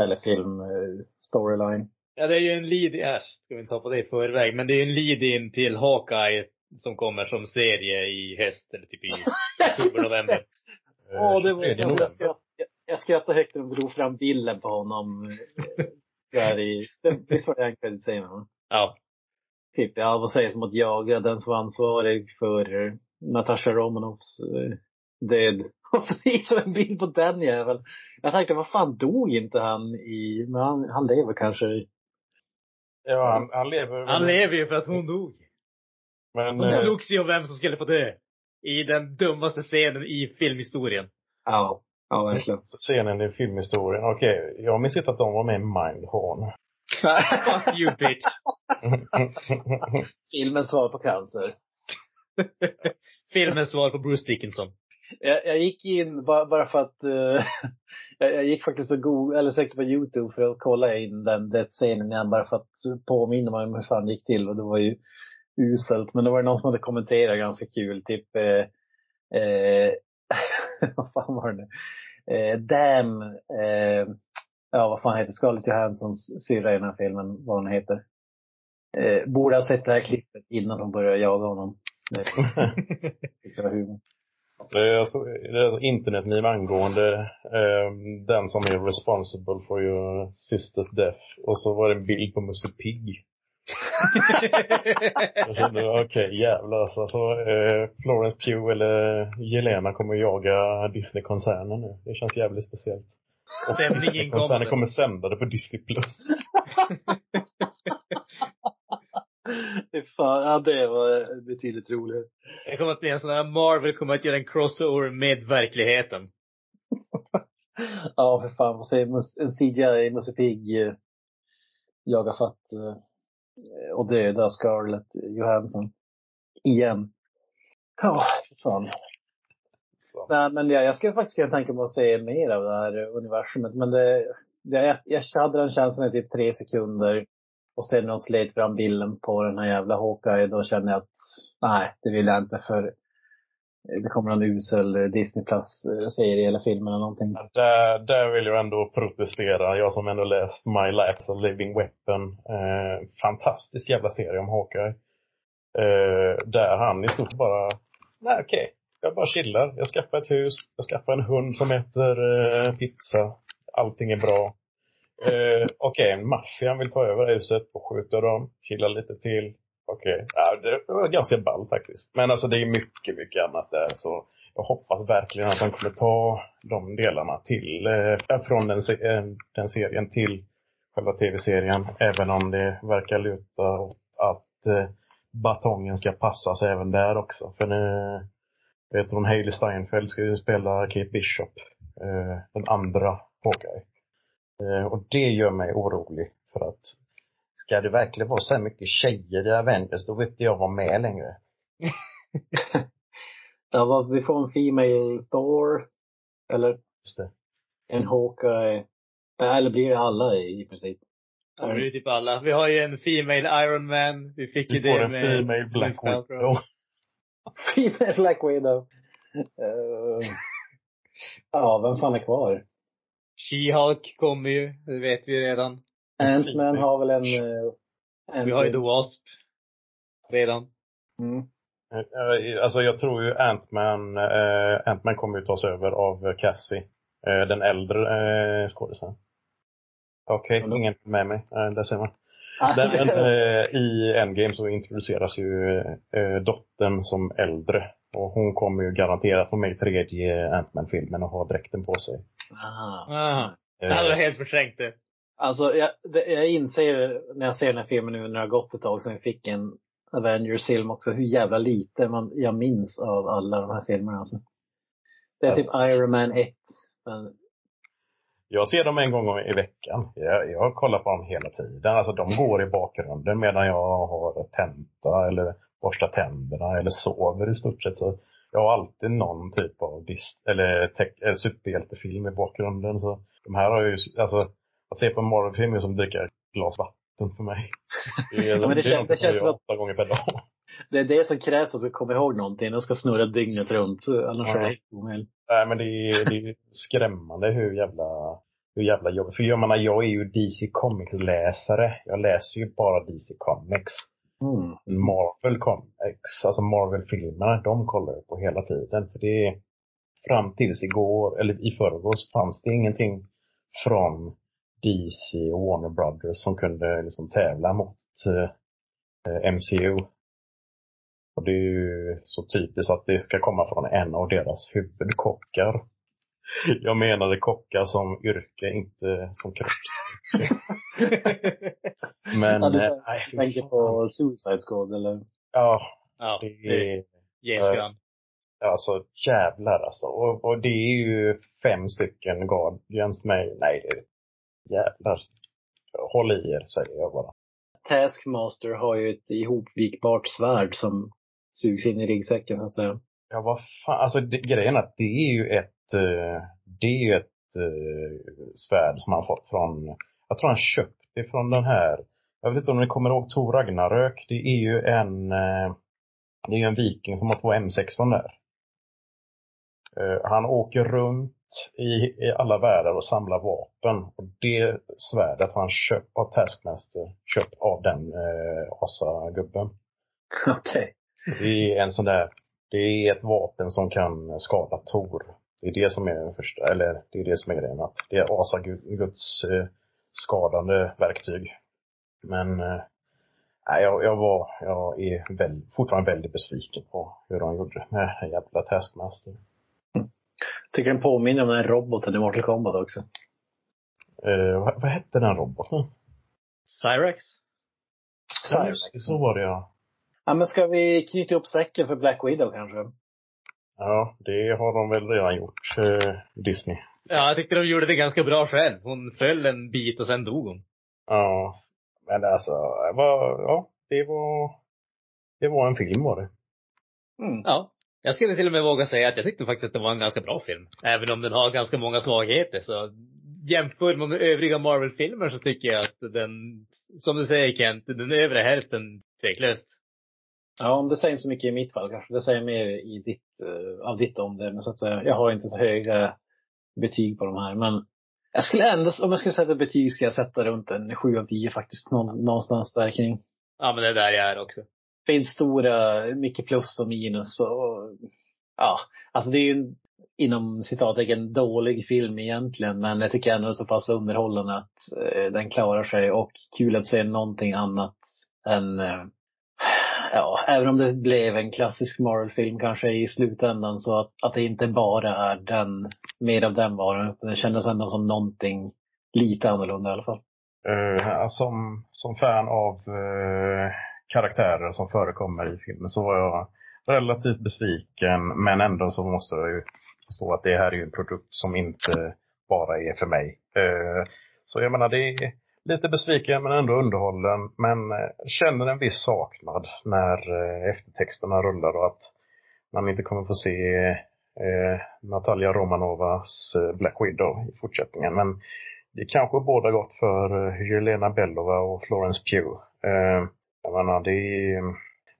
Eller film, eh, storyline. Ja, det är ju en lead, ja, ska vi inte ta på det i förväg, men det är ju en lead-in till Hawkeye som kommer som serie i höst, eller typ i oktober, (laughs) november. Eh, Åh, det var, 23 jag, skratt, jag, skrattade högt när de drog fram bilden på honom. eh, Där i, det- visst var det credit senare? va? Ja. Typ, ja vad sägs om att jaga den som var ansvarig för eh, Natasha Romanovs eh, död. (laughs) Och så visar en bild på den jäveln. Jag tänkte, vad fan dog inte han i, men han, han lever kanske i. Ja, han, han lever väl- Han lever ju för att hon dog. Men, De eh, slogs ju om vem som skulle få dö. I den dummaste scenen i filmhistorien. Ja, ja verkligen. (laughs) scenen i filmhistorien. Okej, jag minns inte att de var med i Mindhorn. Fuck you (laughs) bitch. (laughs) Filmen svar på cancer. Filmens svar på Bruce Dickinson. Jag, jag gick in bara, bara för att, eh, (laughs) jag, jag gick faktiskt och googlade, eller sökte på youtube för att kolla in den, den scenen igen bara för att påminna mig om hur fan det gick till och det var ju uselt. Men det var någon som hade kommenterat ganska kul, typ, eh, eh, (laughs) vad fan var det nu? Eh, damn, eh, ja vad fan heter Scarlett Johanssons syrra i den här filmen, vad hon heter. Eh, borde ha sett det här klippet innan hon började jaga honom. (laughs) Det var humor. Det är alltså, det är alltså internetmeme angående eh, den som är responsible for your sister's death. Och så var det en bild på Musse Pigg. (laughs) Jag kände, okej jävlar alltså. Så, eh, Florence Pugh eller Jelena kommer jaga Disney-koncernen nu. Det känns jävligt speciellt. Och Disney-koncernen kommer sända det på Disney+. Plus. (laughs) Fy fan, ja det var betydligt roligare. Det kommer att bli en sån här Marvel kommer att göra en crossover med verkligheten. (laughs) Ja, för fan. Mus- en CGI Musse Pigg eh, jagar fatt eh, och döda Scarlett Johansson. Igen. Ja, för fan. Så. Nej, men ja, jag skulle faktiskt kunna tänka mig att se mer av det här universumet. Men det, det jag, jag hade den känslan i typ tre sekunder. Och sen när de slet fram bilden på den här jävla Hawkeye, då kände jag att nej, det vill jag inte för det kommer någon usel Disney Plus-serie eller film eller någonting. Där, där vill jag ändå protestera. Jag som ändå läst My Life as a Living Weapon. Eh, fantastisk jävla serie om Hawkeye. Eh, där han i stort bara, nej okej, jag bara chillar. Jag skaffar ett hus, jag skaffar en hund som äter eh, pizza. Allting är bra. Eh, okej, maffian vill ta över huset och skjuta dem, chilla lite till. Okej, ja, det var ganska ball faktiskt. Men alltså det är mycket, mycket annat där. Så jag hoppas verkligen att de kommer ta de delarna till, eh, från den, se- eh, den serien till själva tv-serien. Även om det verkar luta åt att eh, batongen ska passas även där också. För nu, vet hon, Hailey Steinfeld ska ju spela Kate Bishop, eh, den andra Hawkeye. Eh, och det gör mig orolig för att ska det verkligen vara så här mycket tjejer i Avengers, då vet inte jag vara med längre. (laughs) Ja, vad, vi får en Female Thor. Eller Just det. en Hawkeye. Eller blir det alla i, princip? Ja, det är ju typ alla. Vi har ju en Female Iron Man. Vi fick ju Vi får det en med... female Black Widow. (laughs) Female Black Widow. Eh, ja, vem fan är kvar? She-Hulk kommer ju, det vet vi redan. Ant-Man har väl en... eh, en Vi har ju The Wasp. redan. Mm. Eh, Alltså jag tror ju Ant-Man, eh, Ant-Man kommer ju tas över av Cassie. Eh, den äldre eh, skådisen. Okej, Hallå? ingen med mig. Eh, där ser man. (laughs) Ah, Den, eh, I Endgame så introduceras ju eh, dottern som äldre. Och hon kommer ju garanterat vara med i tredje Ant-Man-filmen och ha dräkten på sig. Aha. Ah. Eh, Jag hade helt förträngt det. Alltså, jag, det, jag inser när jag ser den här filmen nu när det har gått ett tag sedan vi fick en Avengers-film också, hur jävla lite man, jag minns av alla de här filmerna alltså. Det är typ Iron Man 1. Men, Jag ser dem en gång i veckan. Jag, jag kollar på dem hela tiden. Alltså de går i bakgrunden medan jag har tenta eller borstar tänderna eller sover i stort sett. Så jag har alltid någon typ av dis- eller tech- eller superhjältefilm i bakgrunden. Så de här har ju, alltså att se på Marvel-film är som att dricka ett glas vatten för mig. Det (laughs) är, Ja, men det det känns- det känns som att- åtta gånger per dag. Det är det som krävs för att du kommer ihåg någonting. Den ska snurra dygnet runt. Annars Ja. är det helt omöjligt. Nej men det är, det är skrämmande hur jävla, hur jävla jobbigt. För jag menar, jag är ju DC Comics-läsare. Jag läser ju bara DC Comics. Mm. Marvel Comics, alltså Marvel-filmerna, de kollar jag på hela tiden. För det är, fram tills igår, eller i förrgår, så fanns det ingenting från DC och Warner Brothers som kunde liksom tävla mot eh, MCU. Och det är ju så typiskt att det ska komma från en av deras huvudkockar. (laughs) Jag menade kockar som yrke, inte som kropp. (laughs) Men, ja, du eh, nej, tänker på Suicide Squad eller? Ja, ja, det är, ger skran. alltså jävlar alltså. Och, och det är ju fem stycken Guardians med, nej det är jävlar. Håll i er säger jag bara. Taskmaster har ju ett ihopvikbart svärd som sugs in i ryggsäcken så att säga. Ja vad fan, alltså det, grejen är att det är ju ett, eh, det är ju ett eh, svärd som han fått från, jag tror han köpt det från den här, jag vet inte om ni kommer ihåg Tor Ragnarök, det är ju en, eh, det är ju en viking som har två M16 där. Han åker runt i, i alla världar och samlar vapen. Och det svärdet han köpt av Taskmaster, köpt av den eh, Asa-gubben. (laughs) Okej. Det är en sån där, det är ett vapen som kan skada Tor. Det är det som är den första, eller det är det som är grejen. Att det är Asa-guds eh, skadande verktyg. Men eh, nej, jag, jag var, jag är väl, fortfarande väldigt besviken på hur de gjorde med den jävla Taskmaster. Tycker den påminner om den roboten i Mortal Kombat också. Eh, vad, vad hette den roboten? Just det, så var det ja. Ja men ska vi knyta ihop säcken för Black Widow kanske? Ja, det har de väl redan gjort, eh, Disney. Ja, jag tyckte de gjorde det ganska bra själv. Hon föll en bit och sen dog hon. Ja, men alltså, vad, ja, det var, det var en film var det. Mm. Ja. Jag skulle till och med våga säga att jag tyckte faktiskt att det var en ganska bra film. Även om den har ganska många svagheter så jämfört med övriga Marvel-filmer så tycker jag att den, som du säger Kent, den övre hälften tveklöst. Ja, om det säger inte så mycket i mitt fall kanske. Det säger mer i ditt, eh, av ditt omdöme så att säga. Jag har inte så höga betyg på de här men jag skulle ändå, om jag skulle sätta betyg ska jag sätta runt en 7 av 10 faktiskt. Någon, någonstans där kring. Ja men det är där jag är också. finns stora, mycket plus och minus och ja, alltså det är ju en, inom citattecken dålig film egentligen men jag tycker ändå det är så pass underhållande att eh, den klarar sig och kul att se någonting annat än eh, Ja, även om det blev en klassisk Marvel-film kanske i slutändan så att, att det inte bara är den, mer av den varan. Det kändes ändå som någonting lite annorlunda i alla fall. Uh, som, som fan av uh, karaktärer som förekommer i filmen så var jag relativt besviken men ändå så måste jag ju förstå att det här är ju en produkt som inte bara är för mig. Uh, så jag menar det är lite besviken men ändå underhållen men eh, känner en viss saknad när eh, eftertexterna rullar och att man inte kommer få se eh, Natalia Romanovas eh, Black Widow i fortsättningen. Men det kanske båda gott för Jelena Belova och Florence Pugh. Eh, jag menar, det, är,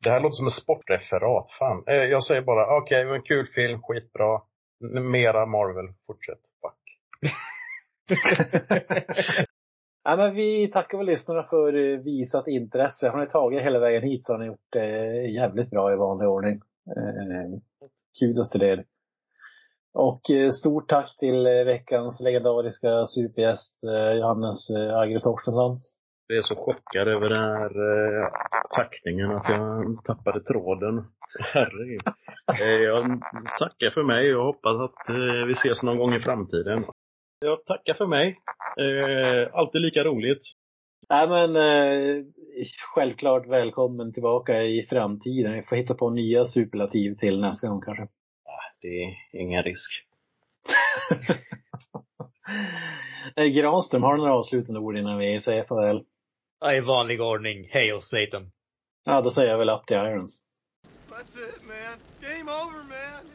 det här låter som ett sportreferat. Fan. Eh, jag säger bara, okej, det var en kul film, skitbra. Mera Marvel, fortsätt. Fuck. (laughs) Ja, men vi tackar väl lyssnarna för eh, visat intresse. Har ni tagit hela vägen hit så har ni gjort det jävligt bra i vanlig ordning. Eh, kudos till er. Och eh, stort tack till eh, veckans legendariska supergäst eh, Johannes eh, Agre Torstensson. Jag är så chockad över den här eh, tackningen att jag tappade tråden. Herregud. Eh, jag tackar för mig och hoppas att eh, vi ses någon gång i framtiden. Jag tackar för mig. Eh, alltid lika roligt. Nej men eh, självklart välkommen tillbaka i framtiden. Vi får hitta på nya superlativ till nästa gång kanske. Det är ingen risk. (laughs) Eh, Granström, har du några avslutande ord innan vi säger farväl? Ja, I vanlig ordning. Hail Satan. Ja, då säger jag väl up the irons. That's it, man. Game over, man.